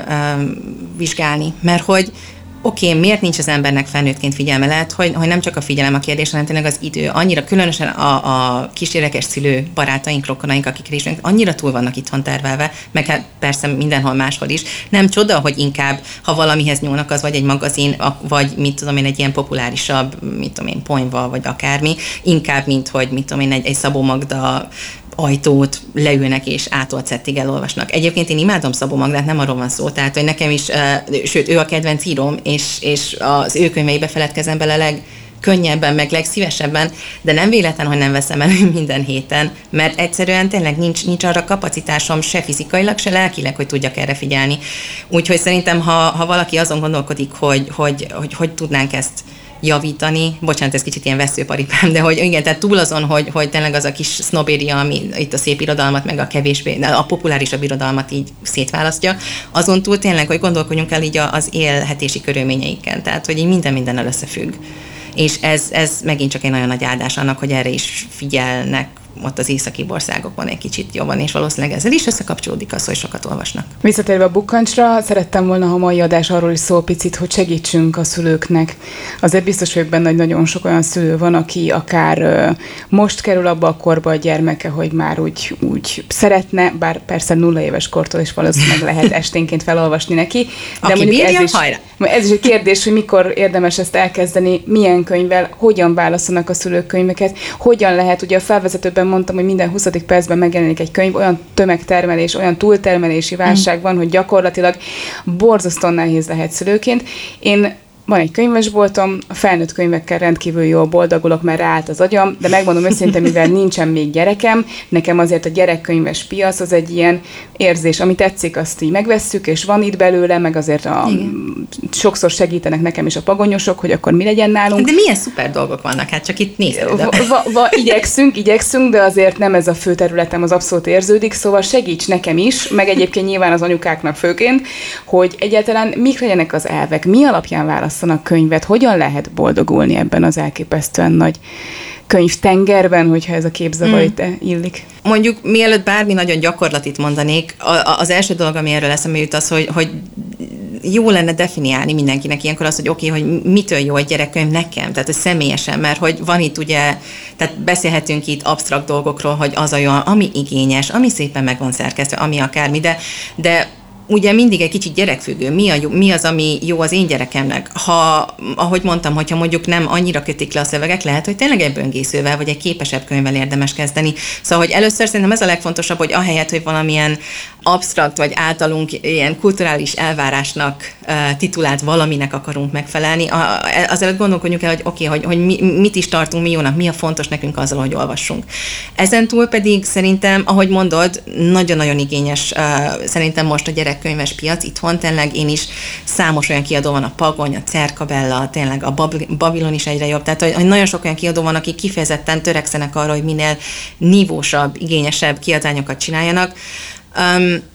uh, vizsgálni, mert hogy oké, okay, miért nincs az embernek felnőttként figyelme? Lehet, hogy, hogy nem csak a figyelem a kérdés, hanem tényleg az idő. Annyira különösen a, a kísérlekes szülő barátaink, rokonaink, akik is annyira túl vannak itthon tervelve, meg hát persze mindenhol máshol is. Nem csoda, hogy inkább, ha valamihez nyúlnak, az vagy egy magazin, vagy mit tudom én, egy ilyen populárisabb, mit tudom én, ponyva, vagy akármi, inkább, mint hogy mit tudom én, egy, egy Szabó Magda ajtót leülnek és átolt szettig elolvasnak. Egyébként én imádom Szabó Magdát, nem arról van szó, tehát hogy nekem is, sőt, ő a kedvenc írom, és, és az ő könyveibe feledkezem bele leg, könnyebben, meg legszívesebben, de nem véletlen, hogy nem veszem elő minden héten, mert egyszerűen tényleg nincs, nincs arra kapacitásom se fizikailag, se lelkileg, hogy tudjak erre figyelni. Úgyhogy szerintem, ha, ha valaki azon gondolkodik, hogy hogy, hogy, hogy tudnánk ezt javítani. Bocsánat, ez kicsit ilyen veszőparipám, de hogy igen, tehát túl azon, hogy, hogy tényleg az a kis sznobéria, ami itt a szép irodalmat, meg a kevésbé, a populárisabb irodalmat így szétválasztja, azon túl tényleg, hogy gondolkodjunk el így az élhetési körülményeiken, tehát hogy így minden mindennel összefügg. És ez, ez megint csak egy nagyon nagy áldás annak, hogy erre is figyelnek ott az északi országokban egy kicsit jobban, és valószínűleg ezzel is összekapcsolódik az, hogy sokat olvasnak. Visszatérve a bukkancsra, szerettem volna, ha mai adás arról is szól picit, hogy segítsünk a szülőknek. Azért biztos vagyok benne, hogy nagyon sok olyan szülő van, aki akár most kerül abba a korba a gyermeke, hogy már úgy, úgy szeretne, bár persze nulla éves kortól is valószínűleg lehet esténként felolvasni neki. De aki mondjuk bírja, ez is, hajra. ez is egy kérdés, hogy mikor érdemes ezt elkezdeni, milyen könyvvel, hogyan válaszolnak a szülők könyveket, hogyan lehet, ugye a felvezetőben korábban mondtam, hogy minden 20. percben megjelenik egy könyv, olyan tömegtermelés, olyan túltermelési válság van, hogy gyakorlatilag borzasztóan nehéz lehet szülőként. Én van egy könyvesboltom, a felnőtt könyvekkel rendkívül jól boldogulok, mert ráállt az agyam, de megmondom őszintén, mivel nincsen még gyerekem, nekem azért a gyerekkönyves piac az egy ilyen érzés, ami tetszik, azt így megvesszük, és van itt belőle, meg azért a, sokszor segítenek nekem is a pagonyosok, hogy akkor mi legyen nálunk. De milyen szuper dolgok vannak, hát csak itt nézd. Va, va, va, igyekszünk, igyekszünk, de azért nem ez a fő területem, az abszolút érződik, szóval segíts nekem is, meg egyébként nyilván az anyukáknak főként, hogy egyáltalán mik legyenek az elvek, mi alapján válasz válasszanak könyvet. Hogyan lehet boldogulni ebben az elképesztően nagy könyvtengerben, hogyha ez a képzavar mm. itt illik? Mondjuk, mielőtt bármi nagyon gyakorlatit mondanék, az első dolog, ami erről eszembe jut, az, hogy, hogy jó lenne definiálni mindenkinek ilyenkor azt, hogy oké, okay, hogy mitől jó egy gyerekkönyv nekem, tehát hogy személyesen, mert hogy van itt ugye, tehát beszélhetünk itt absztrakt dolgokról, hogy az a jó, ami igényes, ami szépen meg van szerkesztve, ami akármi, de, de ugye mindig egy kicsit gyerekfüggő, mi, a, mi az, ami jó az én gyerekemnek. Ha, ahogy mondtam, hogyha mondjuk nem annyira kötik le a szövegek, lehet, hogy tényleg egy böngészővel, vagy egy képesebb könyvvel érdemes kezdeni. Szóval, hogy először szerintem ez a legfontosabb, hogy ahelyett, hogy valamilyen absztrakt, vagy általunk ilyen kulturális elvárásnak titulált valaminek akarunk megfelelni, azelőtt gondolkodjunk el, hogy oké, okay, hogy, hogy mi, mit is tartunk mi jónak, mi a fontos nekünk azzal, hogy olvassunk. Ezen túl pedig szerintem, ahogy mondod, nagyon-nagyon igényes szerintem most a gyerek gyerekkönyves piac itthon, tényleg én is számos olyan kiadó van, a Pagony, a Cerkabella, tényleg a Babilon is egyre jobb, tehát hogy nagyon sok olyan kiadó van, akik kifejezetten törekszenek arra, hogy minél nívósabb, igényesebb kiadványokat csináljanak. Um,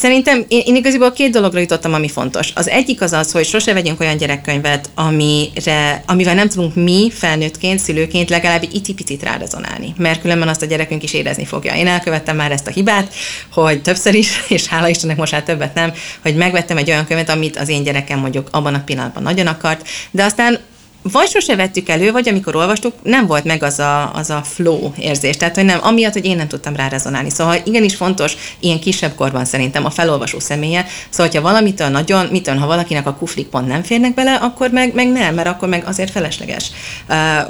Szerintem én, én igazából két dologra jutottam, ami fontos. Az egyik az az, hogy sose vegyünk olyan gyerekkönyvet, amire, amivel nem tudunk mi felnőttként, szülőként legalább egy icipicit rárezonálni, mert különben azt a gyerekünk is érezni fogja. Én elkövettem már ezt a hibát, hogy többször is, és hála Istennek most már többet nem, hogy megvettem egy olyan könyvet, amit az én gyerekem mondjuk abban a pillanatban nagyon akart, de aztán vagy sose vettük elő, vagy amikor olvastuk, nem volt meg az a, az a flow érzés. Tehát, hogy nem, amiatt, hogy én nem tudtam rá rezonálni. Szóval igenis fontos ilyen kisebb korban szerintem a felolvasó személye. Szóval, hogyha valamitől nagyon, mitől, ha valakinek a kuflik pont nem férnek bele, akkor meg, meg nem, mert akkor meg azért felesleges,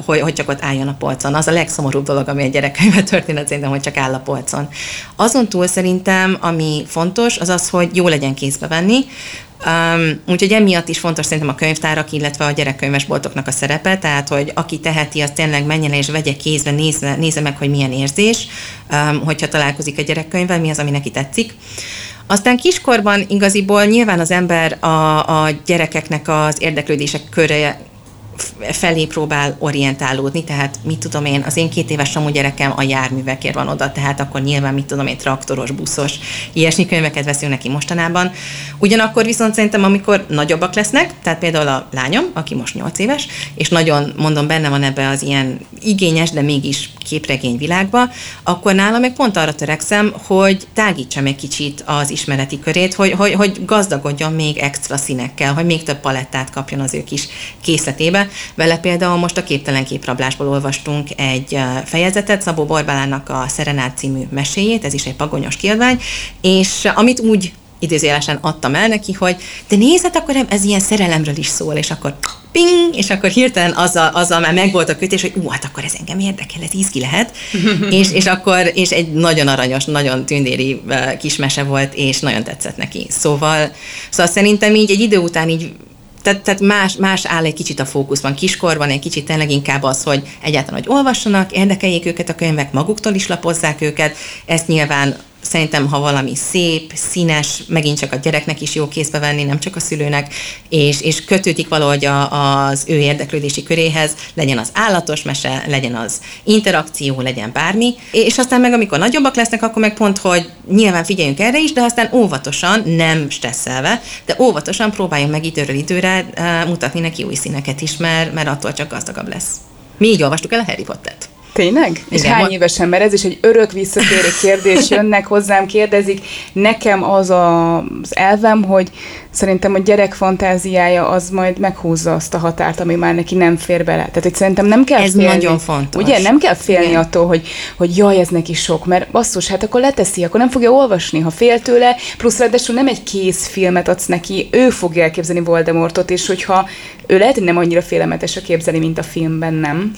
hogy, hogy csak ott álljon a polcon. Az a legszomorúbb dolog, ami egy gyerekkönyvet történet szerintem, hogy csak áll a polcon. Azon túl szerintem, ami fontos, az az, hogy jó legyen kézbe venni, Um, úgyhogy emiatt is fontos szerintem a könyvtárak, illetve a gyerekkönyvesboltoknak a szerepe, tehát hogy aki teheti, az tényleg menjen és vegye kézbe, nézze, nézze meg, hogy milyen érzés, um, hogyha találkozik a gyerekkönyvvel, mi az, ami neki tetszik. Aztán kiskorban igaziból nyilván az ember a, a gyerekeknek az érdeklődések köre felé próbál orientálódni, tehát mit tudom én, az én két éves Samu gyerekem a járművekért van oda, tehát akkor nyilván mit tudom én, traktoros, buszos, ilyesmi könyveket veszünk neki mostanában. Ugyanakkor viszont szerintem, amikor nagyobbak lesznek, tehát például a lányom, aki most 8 éves, és nagyon, mondom, benne van ebbe az ilyen igényes, de mégis képregény világba, akkor nálam meg pont arra törekszem, hogy tágítsam egy kicsit az ismereti körét, hogy, hogy, hogy gazdagodjon még extra színekkel, hogy még több palettát kapjon az ő kis készletébe, vele például most a képtelen képrablásból olvastunk egy fejezetet, Szabó Borbálának a Szerenát című meséjét, ez is egy pagonyos kiadvány, és amit úgy idézőjelesen adtam el neki, hogy de nézed, akkor ez ilyen szerelemről is szól, és akkor ping, és akkor hirtelen azzal, azzal már megvolt a kötés, hogy ú, hát akkor ez engem érdekel, ez izgi lehet, és, és akkor, és egy nagyon aranyos, nagyon tündéri kis mese volt, és nagyon tetszett neki. Szóval, szóval szerintem így egy idő után így tehát, tehát más, más áll egy kicsit a fókuszban. Kiskorban egy kicsit tényleg inkább az, hogy egyáltalán, hogy olvassanak, érdekeljék őket a könyvek, maguktól is lapozzák őket. Ezt nyilván Szerintem, ha valami szép, színes, megint csak a gyereknek is jó kézbe venni, nem csak a szülőnek, és, és kötődik valahogy a, az ő érdeklődési köréhez, legyen az állatos mese, legyen az interakció, legyen bármi. És aztán meg, amikor nagyobbak lesznek, akkor meg pont, hogy nyilván figyeljünk erre is, de aztán óvatosan, nem stresszelve, de óvatosan próbáljunk meg időről időre uh, mutatni neki új színeket is, mert, mert attól csak gazdagabb lesz. Mi így olvastuk el a Harry Pottert. Tényleg? Igen, és hány évesen? Mert ez is egy örök visszatérő kérdés, jönnek hozzám, kérdezik. Nekem az a, az elvem, hogy szerintem a gyerek fantáziája az majd meghúzza azt a határt, ami már neki nem fér bele. Tehát, hogy szerintem nem kell Ez félni. nagyon fontos. Ugye, nem kell félni Igen. attól, hogy, hogy jaj, ez neki sok, mert basszus, hát akkor leteszi, akkor nem fogja olvasni, ha fél tőle, plusz ráadásul nem egy kész filmet adsz neki, ő fogja elképzelni Voldemortot, és hogyha ő lehet, hogy nem annyira félelmetes a képzeli, mint a filmben, nem?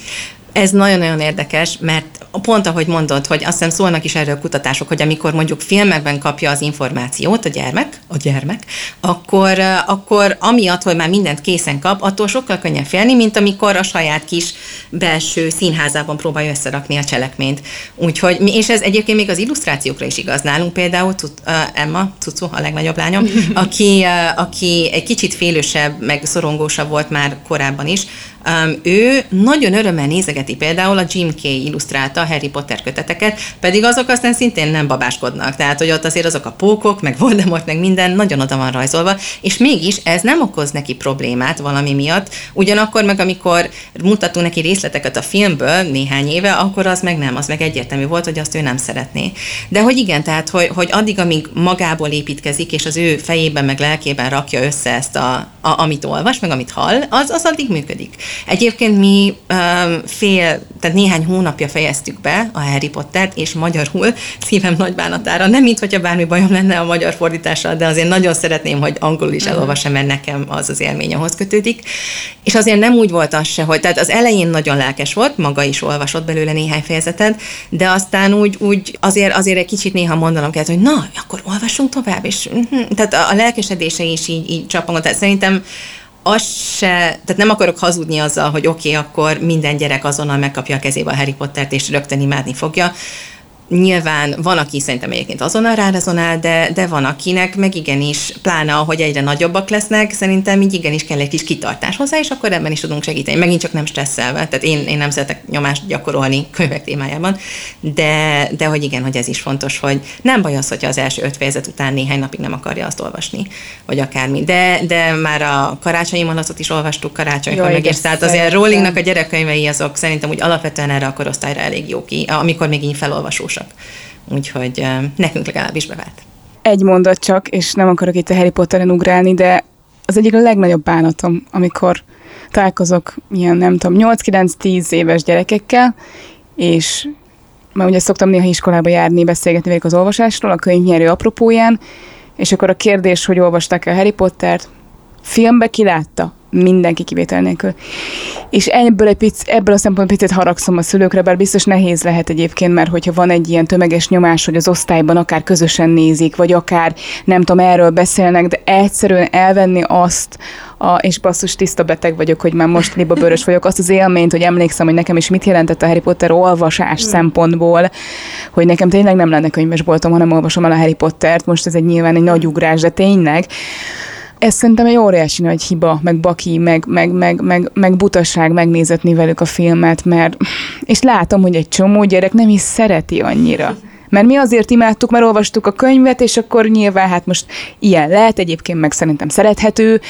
Ez nagyon-nagyon érdekes, mert pont ahogy mondod, hogy azt hiszem szólnak is erről kutatások, hogy amikor mondjuk filmekben kapja az információt a gyermek, a gyermek, akkor, akkor amiatt, hogy már mindent készen kap, attól sokkal könnyebb félni, mint amikor a saját kis belső színházában próbálja összerakni a cselekményt. Úgyhogy, és ez egyébként még az illusztrációkra is igaz nálunk, például Emma, Cucu, a legnagyobb lányom, aki, aki egy kicsit félősebb, meg szorongósabb volt már korábban is, Um, ő nagyon örömmel nézegeti például a Jim Kay illusztrálta a Harry Potter köteteket, pedig azok aztán szintén nem babáskodnak. Tehát, hogy ott azért azok a pókok, meg Voldemort, meg minden nagyon oda van rajzolva, és mégis ez nem okoz neki problémát valami miatt. Ugyanakkor meg amikor mutatunk neki részleteket a filmből néhány éve, akkor az meg nem, az meg egyértelmű volt, hogy azt ő nem szeretné. De hogy igen, tehát, hogy, hogy addig, amíg magából építkezik, és az ő fejében meg lelkében rakja össze ezt, a, a, amit olvas, meg amit hall, az, az addig működik. Egyébként mi um, fél, tehát néhány hónapja fejeztük be a Harry Pottert, és magyarul szívem nagy bánatára, nem mint hogyha bármi bajom lenne a magyar fordítással, de azért nagyon szeretném, hogy angolul is elolvassam, mert nekem az az élmény ahhoz kötődik. És azért nem úgy volt az se, hogy, tehát az elején nagyon lelkes volt, maga is olvasott belőle néhány fejezetet, de aztán úgy, úgy azért, azért egy kicsit néha mondanom kellett, hogy na, akkor olvassunk tovább, és uh-huh. tehát a, a lelkesedése is így, így csapongott. Tehát szerintem az se, tehát nem akarok hazudni azzal, hogy oké, okay, akkor minden gyerek azonnal megkapja a kezébe a Harry Pottert, és rögtön imádni fogja. Nyilván van, aki szerintem egyébként azonnal rárezonál, de, de van, akinek meg igenis, pláne ahogy egyre nagyobbak lesznek, szerintem így igenis kell egy kis kitartás hozzá, és akkor ebben is tudunk segíteni. Megint csak nem stresszelve, tehát én, én nem szeretek nyomást gyakorolni könyvek témájában, de, de hogy igen, hogy ez is fontos, hogy nem baj az, hogyha az első öt fejezet után néhány napig nem akarja azt olvasni, vagy akármi. De, de már a karácsonyi mondatot is olvastuk karácsonykor meg, és tehát azért Rowlingnak a gyerekkönyvei azok szerintem úgy alapvetően erre a korosztályra elég jó ki, amikor még így felolvasósak. Úgyhogy nekünk legalábbis bevált. Egy mondat csak, és nem akarok itt a Harry Potteren ugrálni, de az egyik a legnagyobb bánatom, amikor találkozok ilyen, nem tudom, 8-9-10 éves gyerekekkel, és mert ugye szoktam néha iskolába járni, beszélgetni velük az olvasásról, a könyvnyerő apropóján, és akkor a kérdés, hogy olvasták el Harry Pottert, filmbe kilátta, mindenki kivétel nélkül. És ebből, egy pic, ebből a szempontból picit haragszom a szülőkre, bár biztos nehéz lehet egyébként, mert hogyha van egy ilyen tömeges nyomás, hogy az osztályban akár közösen nézik, vagy akár nem tudom, erről beszélnek, de egyszerűen elvenni azt, a, és basszus tiszta beteg vagyok, hogy már most libabőrös vagyok, azt az élményt, hogy emlékszem, hogy nekem is mit jelentett a Harry Potter olvasás mm. szempontból, hogy nekem tényleg nem lenne könyvesboltom, hanem olvasom el a Harry Pottert, most ez egy nyilván egy nagy ugrás, de tényleg, ez szerintem egy óriási nagy hiba, meg baki, meg, meg, meg, meg, meg butaság megnézetni velük a filmet, mert és látom, hogy egy csomó gyerek nem is szereti annyira. Mert mi azért imádtuk, mert olvastuk a könyvet, és akkor nyilván hát most ilyen lehet, egyébként meg szerintem szerethető,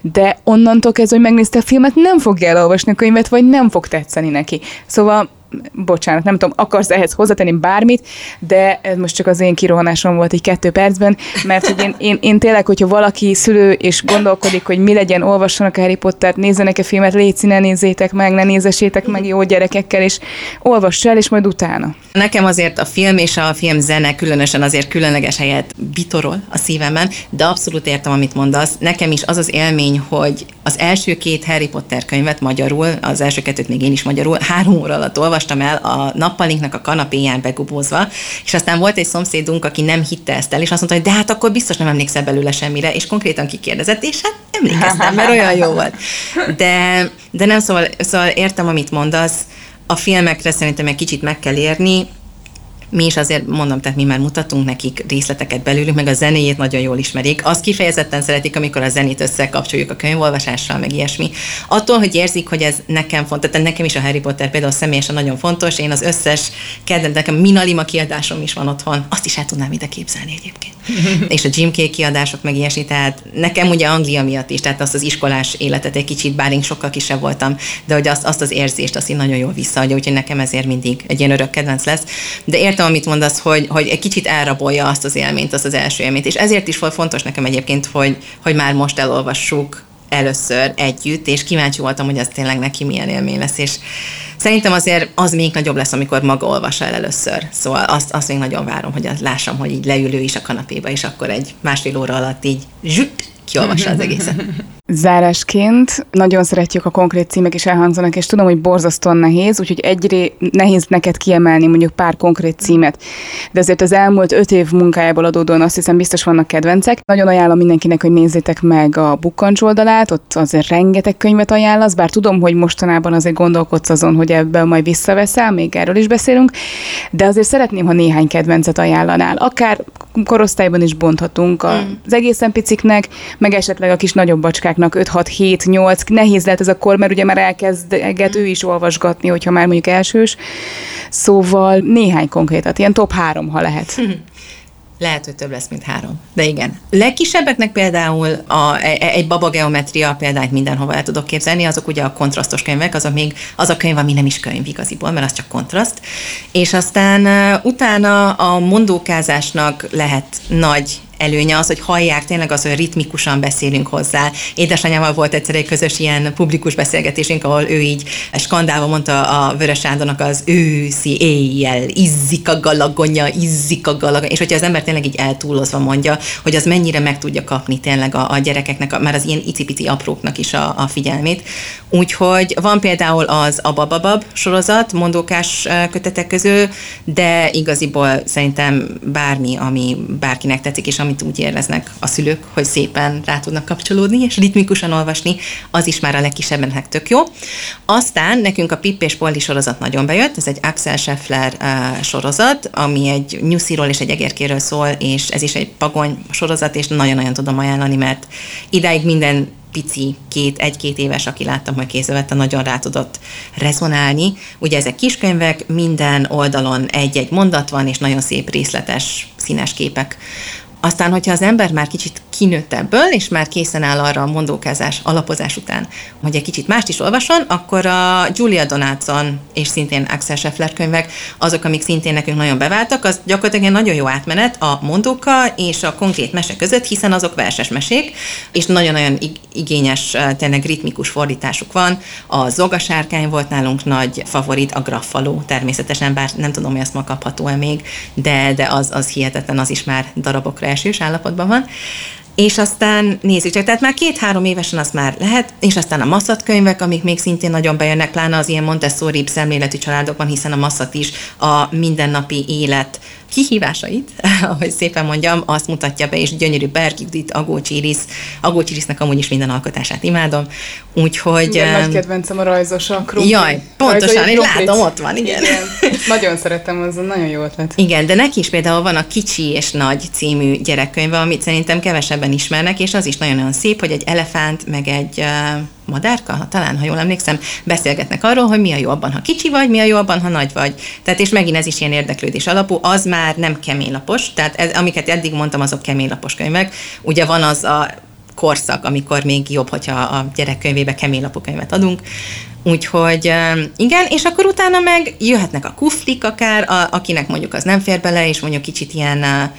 de onnantól kezdve, hogy megnézte a filmet, nem fogja elolvasni a könyvet, vagy nem fog tetszeni neki. Szóval bocsánat, nem tudom, akarsz ehhez hozzátenni bármit, de ez most csak az én kirohanásom volt egy kettő percben, mert hogy én, én, én tényleg, hogyha valaki szülő és gondolkodik, hogy mi legyen, olvassanak Harry Pottert, nézzenek-e filmet, légy ne nézzétek meg, ne nézessétek meg jó gyerekekkel, és olvass el, és majd utána. Nekem azért a film és a film zene különösen azért különleges helyet bitorol a szívemben, de abszolút értem, amit mondasz. Nekem is az az élmény, hogy az első két Harry Potter könyvet magyarul, az első kettőt még én is magyarul, három óra alatt olvas, olvastam el a nappalinknak a kanapéján begubózva, és aztán volt egy szomszédunk, aki nem hitte ezt el, és azt mondta, hogy de hát akkor biztos nem emlékszel belőle semmire, és konkrétan kikérdezett, és hát emlékeztem, mert olyan jó volt. De, de nem, szóval, szóval értem, amit mondasz, a filmekre szerintem egy kicsit meg kell érni, mi is azért mondom, tehát mi már mutatunk nekik részleteket belőlük, meg a zenéjét nagyon jól ismerik. Azt kifejezetten szeretik, amikor a zenét összekapcsoljuk a könyvolvasással, meg ilyesmi. Attól, hogy érzik, hogy ez nekem fontos, tehát nekem is a Harry Potter például személyesen nagyon fontos, én az összes kedvenc, nekem Minalima kiadásom is van otthon, azt is el tudnám ide képzelni egyébként. és a Jim K kiadások, meg ilyesmi, tehát nekem ugye Anglia miatt is, tehát azt az iskolás életet egy kicsit, bár én sokkal kisebb voltam, de hogy azt, azt az érzést, azt én nagyon jól visszaadja, úgyhogy nekem ezért mindig egy ilyen örök kedvenc lesz. De értem, értem, amit mondasz, hogy, hogy egy kicsit elrabolja azt az élményt, azt az első élményt. És ezért is volt fontos nekem egyébként, hogy, hogy már most elolvassuk először együtt, és kíváncsi voltam, hogy az tényleg neki milyen élmény lesz, és szerintem azért az még nagyobb lesz, amikor maga olvassa el először. Szóval azt, azt még nagyon várom, hogy azt lássam, hogy így leülő is a kanapéba, és akkor egy másfél óra alatt így zsüt, kiolvassa az egészet. Zárásként nagyon szeretjük a konkrét címek is elhangzanak, és tudom, hogy borzasztóan nehéz, úgyhogy egyré nehéz neked kiemelni mondjuk pár konkrét címet, de azért az elmúlt öt év munkájából adódóan azt hiszem biztos vannak kedvencek. Nagyon ajánlom mindenkinek, hogy nézzétek meg a Bukkancs oldalát, ott azért rengeteg könyvet ajánlasz, bár tudom, hogy mostanában azért gondolkodsz azon, hogy ebből majd visszaveszel, még erről is beszélünk, de azért szeretném, ha néhány kedvencet ajánlanál. Akár korosztályban is bonthatunk az mm. egészen piciknek, meg esetleg a kis nagyobb bacskák gyerekeknek 5-6-7-8, nehéz lehet ez a kor, mert ugye már elkezdeget ő is olvasgatni, hogyha már mondjuk elsős. Szóval néhány konkrétat, ilyen top három, ha lehet. Lehet, hogy több lesz, mint három. De igen. Legkisebbeknek például a, e, e, egy baba geometria példányt mindenhova el tudok képzelni, azok ugye a kontrasztos könyvek, azok még az a könyv, ami nem is könyv igaziból, mert az csak kontraszt. És aztán utána a mondókázásnak lehet nagy előnye az, hogy hallják tényleg az, hogy ritmikusan beszélünk hozzá. Édesanyával volt egyszer egy közös ilyen publikus beszélgetésünk, ahol ő így skandálva mondta a Vörös Sándornak az őszi éjjel, izzik a galagonya, izzik a galagonya, és hogyha az ember tényleg így eltúlozva mondja, hogy az mennyire meg tudja kapni tényleg a, a gyerekeknek, a, már az ilyen icipici apróknak is a, a figyelmét. Úgyhogy van például az Abababab sorozat, mondókás kötetek közül, de igaziból szerintem bármi, ami bárkinek tetszik, és ami amit úgy éreznek a szülők, hogy szépen rá tudnak kapcsolódni, és ritmikusan olvasni, az is már a legkisebbennek tök jó. Aztán nekünk a Pipp és Poldi sorozat nagyon bejött, ez egy Axel Scheffler uh, sorozat, ami egy nyusziról és egy egérkéről szól, és ez is egy pagony sorozat, és nagyon-nagyon tudom ajánlani, mert idáig minden pici, két, egy-két éves, aki láttam, hogy kézbe nagyon rá tudott rezonálni. Ugye ezek kiskönyvek, minden oldalon egy-egy mondat van, és nagyon szép részletes színes képek. Aztán, hogyha az ember már kicsit kinőtt ebből, és már készen áll arra a mondókázás, alapozás után, hogy egy kicsit mást is olvasson, akkor a Julia Donaldson és szintén Axel Scheffler könyvek, azok, amik szintén nekünk nagyon beváltak, az gyakorlatilag egy nagyon jó átmenet a mondóka és a konkrét mese között, hiszen azok verses mesék, és nagyon-nagyon igényes, tényleg ritmikus fordításuk van. A Zogasárkány volt nálunk nagy favorit, a Graffaló természetesen, bár nem tudom, hogy ezt ma kapható-e még, de, de az, az hihetetlen, az is már darabokra esős állapotban van. És aztán nézzük csak, tehát már két-három évesen az már lehet, és aztán a masszat könyvek, amik még szintén nagyon bejönnek, pláne az ilyen Montessori szemléletű családokban, hiszen a masszat is a mindennapi élet kihívásait, ahogy szépen mondjam, azt mutatja be, és gyönyörű Berg Judit, Agócs Iris, Agócs Irisnek amúgy is minden alkotását imádom, úgyhogy... Igen, nagy kedvencem a rajzos a krumpli. Jaj, pontosan, én látom, ott van, igen. igen. Nagyon szeretem, az nagyon jó ötlet. Igen, de neki is például van a Kicsi és Nagy című gyerekkönyve, amit szerintem kevesebben ismernek, és az is nagyon-nagyon szép, hogy egy elefánt, meg egy madárka, talán, ha jól emlékszem, beszélgetnek arról, hogy mi a jó abban, ha kicsi vagy, mi a jó abban, ha nagy vagy. Tehát és megint ez is ilyen érdeklődés alapú, az már nem keménylapos, tehát ez, amiket eddig mondtam, azok keménylapos könyvek. Ugye van az a korszak, amikor még jobb, hogyha a gyerekkönyvébe keménylapú könyvet adunk, Úgyhogy igen, és akkor utána meg jöhetnek a kuflik akár, a, akinek mondjuk az nem fér bele, és mondjuk kicsit ilyen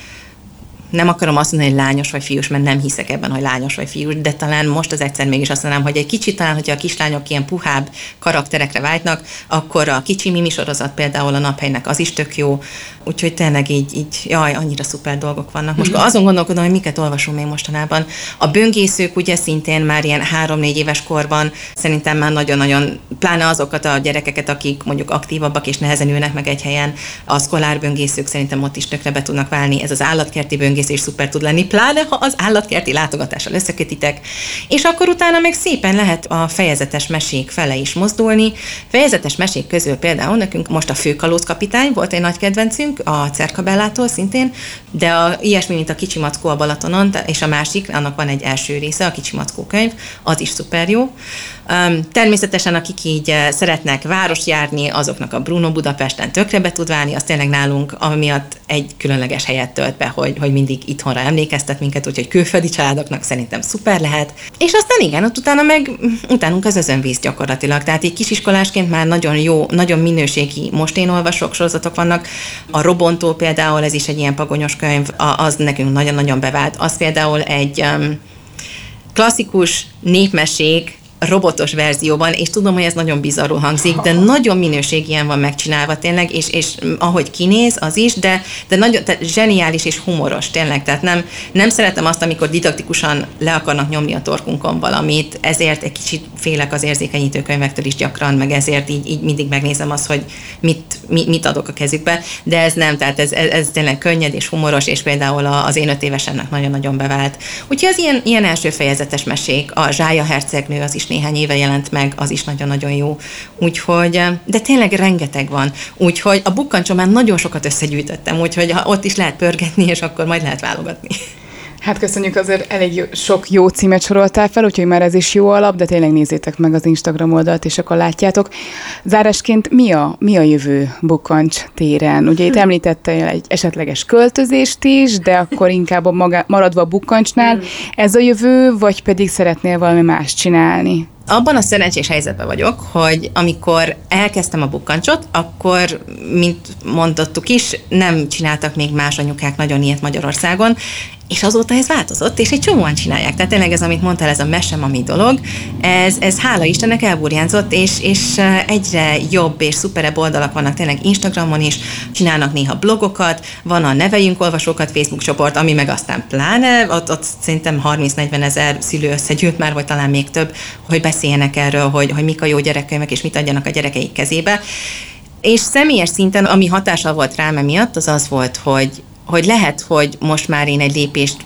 nem akarom azt mondani, hogy lányos vagy fiús, mert nem hiszek ebben, hogy lányos vagy fiús, de talán most az egyszer mégis azt mondanám, hogy egy kicsit talán, hogyha a kislányok ilyen puhább karakterekre váltnak, akkor a kicsi mimi sorozat például a naphelynek az is tök jó, úgyhogy tényleg így, így jaj, annyira szuper dolgok vannak. Most mm-hmm. azon gondolkodom, hogy miket olvasom még mostanában. A böngészők ugye szintén már ilyen három-négy éves korban szerintem már nagyon-nagyon, pláne azokat a gyerekeket, akik mondjuk aktívabbak és nehezen ülnek meg egy helyen, a szkolár böngészők szerintem ott is tökre be tudnak válni. Ez az állatkerti böngésző is szuper tud lenni, pláne ha az állatkerti látogatással összekötitek, és akkor utána meg szépen lehet a fejezetes mesék fele is mozdulni. Fejezetes mesék közül például nekünk most a főkalóz kapitány volt egy nagy kedvencünk, a Cerkabellától szintén, de a, ilyesmi, mint a Kicsi Mackó a Balatonon, és a másik, annak van egy első része, a Kicsi Mackó könyv, az is szuper jó. Természetesen, akik így szeretnek város járni, azoknak a Bruno Budapesten tökre be tud válni, az tényleg nálunk amiatt egy különleges helyet tölt be, hogy, hogy mindig itthonra emlékeztet minket, úgyhogy külföldi családoknak szerintem szuper lehet. És aztán igen, ott utána meg utánunk az özönvíz gyakorlatilag. Tehát így kisiskolásként már nagyon jó, nagyon minőségi most én olvasok sorozatok vannak. A Robontó például, ez is egy ilyen pagonyos könyv, az nekünk nagyon-nagyon bevált. Az például egy um, klasszikus népmesék, robotos verzióban, és tudom, hogy ez nagyon bizarrul hangzik, de nagyon minőségien van megcsinálva tényleg, és, és ahogy kinéz, az is, de, de nagyon tehát zseniális és humoros tényleg, tehát nem, nem szeretem azt, amikor didaktikusan le akarnak nyomni a torkunkon valamit, ezért egy kicsit félek az érzékenyítő könyvektől is gyakran, meg ezért így, így mindig megnézem azt, hogy mit, mit, mit adok a kezükbe, de ez nem, tehát ez, ez, ez tényleg könnyed és humoros, és például az én öt évesemnek nagyon-nagyon bevált. Úgyhogy az ilyen, ilyen első fejezetes mesék, a Zsája hercegnő az is néhány éve jelent meg, az is nagyon-nagyon jó. Úgyhogy, eh, de tényleg rengeteg van. Úgyhogy a bukkancson már nagyon sokat összegyűjtöttem, úgyhogy ott is lehet pörgetni, és akkor majd lehet válogatni. Hát köszönjük, azért elég sok jó címet soroltál fel, úgyhogy már ez is jó alap, de tényleg nézzétek meg az Instagram oldalt, és akkor látjátok. Zárásként mi a, mi a jövő Bukancs téren? Ugye itt hm. említettél egy esetleges költözést is, de akkor inkább a maga, maradva a Bukancsnál. Hm. Ez a jövő, vagy pedig szeretnél valami más csinálni? abban a szerencsés helyzetben vagyok, hogy amikor elkezdtem a bukkancsot, akkor, mint mondottuk is, nem csináltak még más anyukák nagyon ilyet Magyarországon, és azóta ez változott, és egy csomóan csinálják. Tehát tényleg ez, amit mondtál, ez a mesem, ami dolog, ez, ez hála Istennek elburjánzott, és, és egyre jobb és szuperebb oldalak vannak tényleg Instagramon is, csinálnak néha blogokat, van a Neveljünk Olvasókat Facebook csoport, ami meg aztán pláne, ott, ott szerintem 30-40 ezer szülő összegyűlt már, vagy talán még több, hogy beszéljenek erről, hogy, hogy mik a jó gyerekkönyvek, és mit adjanak a gyerekeik kezébe. És személyes szinten, ami hatással volt rám emiatt, az az volt, hogy hogy lehet, hogy most már én egy lépést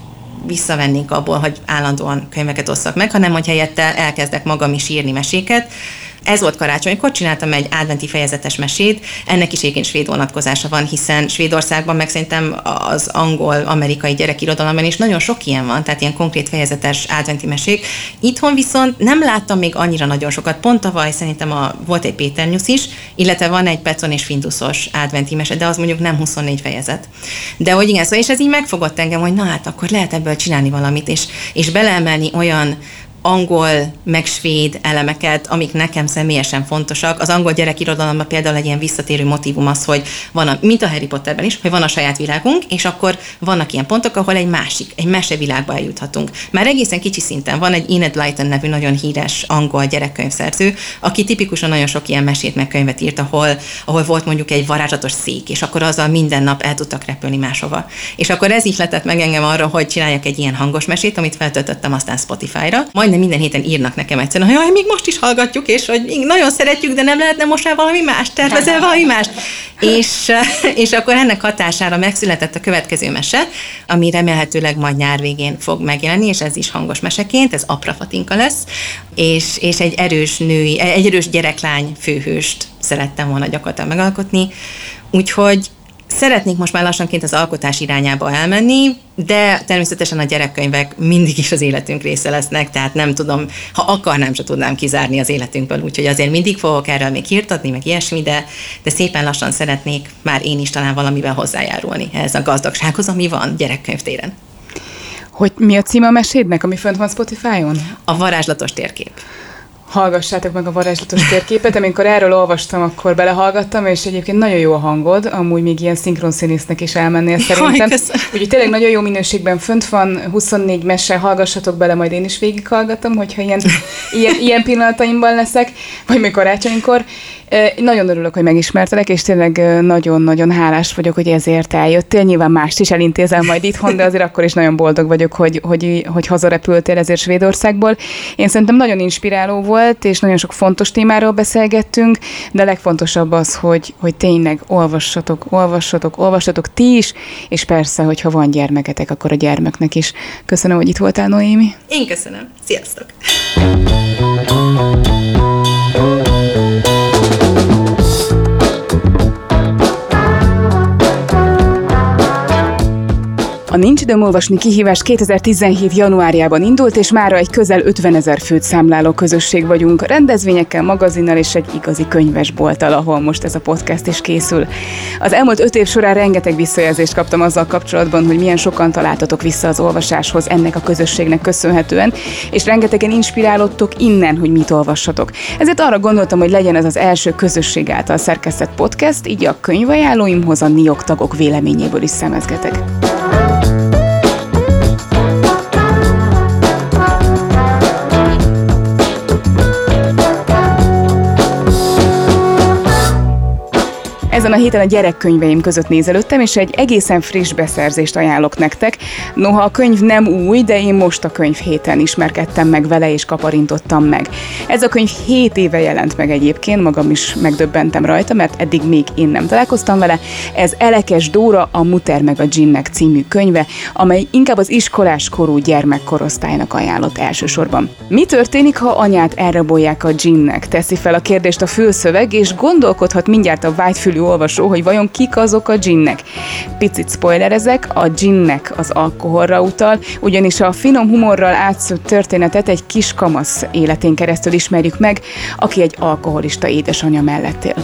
visszavennék abból, hogy állandóan könyveket osszak meg, hanem hogy helyette elkezdek magam is írni meséket, ez volt karácsonykor, csináltam egy adventi fejezetes mesét, ennek is egyébként svéd vonatkozása van, hiszen Svédországban meg szerintem az angol-amerikai gyerekirodalomban is nagyon sok ilyen van, tehát ilyen konkrét fejezetes adventi mesék. Itthon viszont nem láttam még annyira nagyon sokat, pont tavaly szerintem a, volt egy Péter Nyusz is, illetve van egy Pecon és Fintuszos adventi mese, de az mondjuk nem 24 fejezet. De hogy igen, szóval és ez így megfogott engem, hogy na hát akkor lehet ebből csinálni valamit, és, és beleemelni olyan angol, meg svéd elemeket, amik nekem személyesen fontosak. Az angol gyerekirodalomban például egy ilyen visszatérő motivum az, hogy van, a, mint a Harry Potterben is, hogy van a saját világunk, és akkor vannak ilyen pontok, ahol egy másik, egy mesevilágba eljuthatunk. Már egészen kicsi szinten van egy Enid Blyton nevű nagyon híres angol gyerekkönyvszerző, aki tipikusan nagyon sok ilyen mesét meg könyvet írt, ahol, ahol volt mondjuk egy varázslatos szék, és akkor azzal minden nap el tudtak repülni máshova. És akkor ez ihletett meg engem arra, hogy csináljak egy ilyen hangos mesét, amit feltöltöttem aztán Spotify-ra. Majd majdnem minden héten írnak nekem egyszerűen, hogy még most is hallgatjuk, és hogy nagyon szeretjük, de nem lehetne most már valami más, tervezel valami más. és, és akkor ennek hatására megszületett a következő mese, ami remélhetőleg majd nyár végén fog megjelenni, és ez is hangos meseként, ez Apra Fatinka lesz, és, és egy erős női, egy erős gyereklány főhőst szerettem volna gyakorlatilag megalkotni. Úgyhogy Szeretnék most már lassanként az alkotás irányába elmenni, de természetesen a gyerekkönyvek mindig is az életünk része lesznek, tehát nem tudom, ha akarnám, se tudnám kizárni az életünkből, úgyhogy azért mindig fogok erről még hirtatni, meg ilyesmi, de, de szépen lassan szeretnék már én is talán valamivel hozzájárulni ehhez a gazdagsághoz, ami van gyerekkönyvtéren. Hogy mi a címe a mesédnek, ami fönt van Spotify-on? A varázslatos térkép hallgassátok meg a varázslatos térképet. Amikor erről olvastam, akkor belehallgattam, és egyébként nagyon jó a hangod, amúgy még ilyen szinkronszínésznek is elmennél szerintem. Úgyhogy tényleg nagyon jó minőségben fönt van, 24 mese, hallgassatok bele, majd én is végighallgatom, hogyha ilyen, ilyen, ilyen pillanataimban leszek, vagy még karácsonykor. Nagyon örülök, hogy megismertelek, és tényleg nagyon-nagyon hálás vagyok, hogy ezért eljöttél. Nyilván mást is elintézel majd itthon, de azért akkor is nagyon boldog vagyok, hogy, hogy, hogy hazarepültél ezért Svédországból. Én szerintem nagyon inspiráló volt, és nagyon sok fontos témáról beszélgettünk, de a legfontosabb az, hogy, hogy tényleg olvassatok, olvassatok, olvassatok ti is, és persze, hogyha van gyermeketek, akkor a gyermeknek is. Köszönöm, hogy itt voltál, Noémi. Én köszönöm. Sziasztok! A Nincs időm olvasni kihívás 2017. januárjában indult, és mára egy közel 50 ezer főt számláló közösség vagyunk, rendezvényekkel, magazinnal és egy igazi könyvesbolttal, ahol most ez a podcast is készül. Az elmúlt öt év során rengeteg visszajelzést kaptam azzal kapcsolatban, hogy milyen sokan találtatok vissza az olvasáshoz ennek a közösségnek köszönhetően, és rengetegen inspirálódtok innen, hogy mit olvassatok. Ezért arra gondoltam, hogy legyen ez az első közösség által szerkesztett podcast, így a könyvajánlóimhoz a NIOK tagok véleményéből is szemezgetek. Ezen a héten a gyerekkönyveim között nézelődtem, és egy egészen friss beszerzést ajánlok nektek. Noha a könyv nem új, de én most a könyv héten ismerkedtem meg vele, és kaparintottam meg. Ez a könyv 7 éve jelent meg egyébként, magam is megdöbbentem rajta, mert eddig még én nem találkoztam vele. Ez Elekes Dóra, a Muter meg a Ginnek című könyve, amely inkább az iskolás korú gyermekkorosztálynak ajánlott elsősorban. Mi történik, ha anyát elrabolják a Ginnek? Teszi fel a kérdést a fülszöveg, és gondolkodhat mindjárt a vágyfülű olvasó, hogy vajon kik azok a ginnek. Picit spoilerezek, a ginnek az alkoholra utal, ugyanis a finom humorral átszőtt történetet egy kis kamasz életén keresztül ismerjük meg, aki egy alkoholista édesanyja mellett él.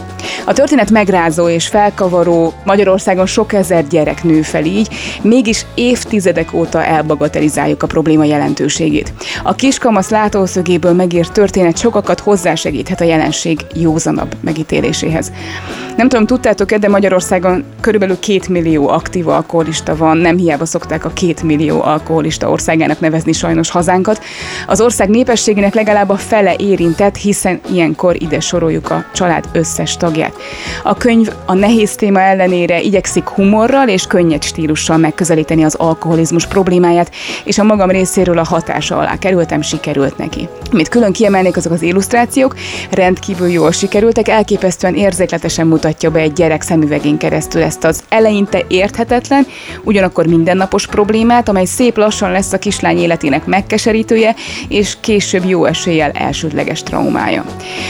A történet megrázó és felkavaró, Magyarországon sok ezer gyerek nő fel így, mégis évtizedek óta elbagatelizáljuk a probléma jelentőségét. A kiskamasz látószögéből megírt történet sokakat hozzásegíthet a jelenség józanabb megítéléséhez. Nem tudom, tudtátok-e, de Magyarországon körülbelül két millió aktív alkoholista van, nem hiába szokták a két millió alkoholista országának nevezni sajnos hazánkat. Az ország népességének legalább a fele érintett, hiszen ilyenkor ide soroljuk a család összes tagját. A könyv a nehéz téma ellenére igyekszik humorral és könnyed stílussal megközelíteni az alkoholizmus problémáját, és a magam részéről a hatása alá kerültem, sikerült neki. Mit külön kiemelnék azok az illusztrációk, rendkívül jól sikerültek, elképesztően érzékletesen mutatja be egy gyerek szemüvegén keresztül ezt az eleinte érthetetlen, ugyanakkor mindennapos problémát, amely szép lassan lesz a kislány életének megkeserítője, és később jó eséllyel elsődleges traumája.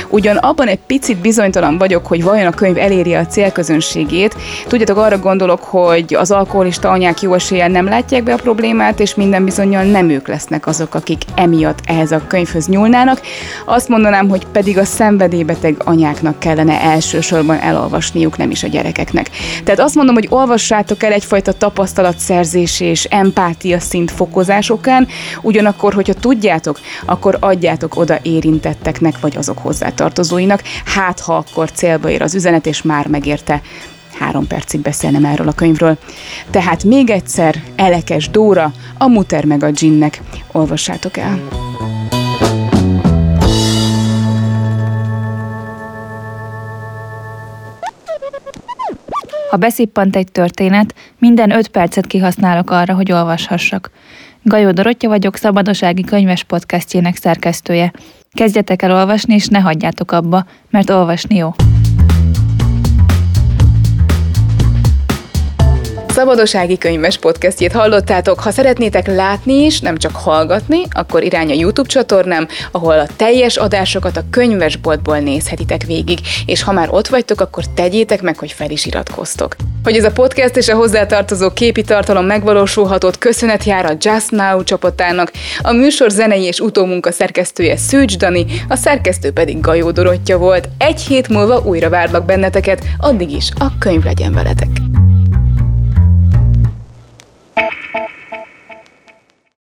Ugyan abban egy picit bizonytalan vagyok, hogy vajon a könyv eléri a célközönségét. Tudjátok, arra gondolok, hogy az alkoholista anyák jó eséllyel nem látják be a problémát, és minden bizonyal nem ők lesznek azok, akik emiatt ehhez a könyvhöz nyúlnának. Azt mondanám, hogy pedig a szenvedélybeteg anyáknak kellene elsősorban elolvasniuk, nem is a gyerekeknek. Tehát azt mondom, hogy olvassátok el egyfajta tapasztalatszerzés és empátia szint fokozásokán, ugyanakkor, hogyha tudjátok, akkor adjátok oda érintetteknek vagy azok hozzátartozóinak, hát ha akkor célba ér az üzenet, és már megérte három percig beszélnem erről a könyvről. Tehát még egyszer, Elekes Dóra, a Muter meg a Ginnek. Olvassátok el! Ha beszippant egy történet, minden öt percet kihasználok arra, hogy olvashassak. Gajó Dorottya vagyok, Szabadosági Könyves podcastjének szerkesztője. Kezdjetek el olvasni, és ne hagyjátok abba, mert olvasni jó. Szabadossági könyves podcastjét hallottátok. Ha szeretnétek látni is, nem csak hallgatni, akkor irány a YouTube csatornám, ahol a teljes adásokat a könyvesboltból nézhetitek végig, és ha már ott vagytok, akkor tegyétek meg, hogy fel is iratkoztok. Hogy ez a podcast és a hozzátartozó képi tartalom megvalósulhatott, köszönet jár a Just Now csapatának, a műsor zenei és utómunka szerkesztője Szűcs Dani, a szerkesztő pedig Gajó Dorottya volt. Egy hét múlva újra várlak benneteket, addig is a könyv legyen veletek.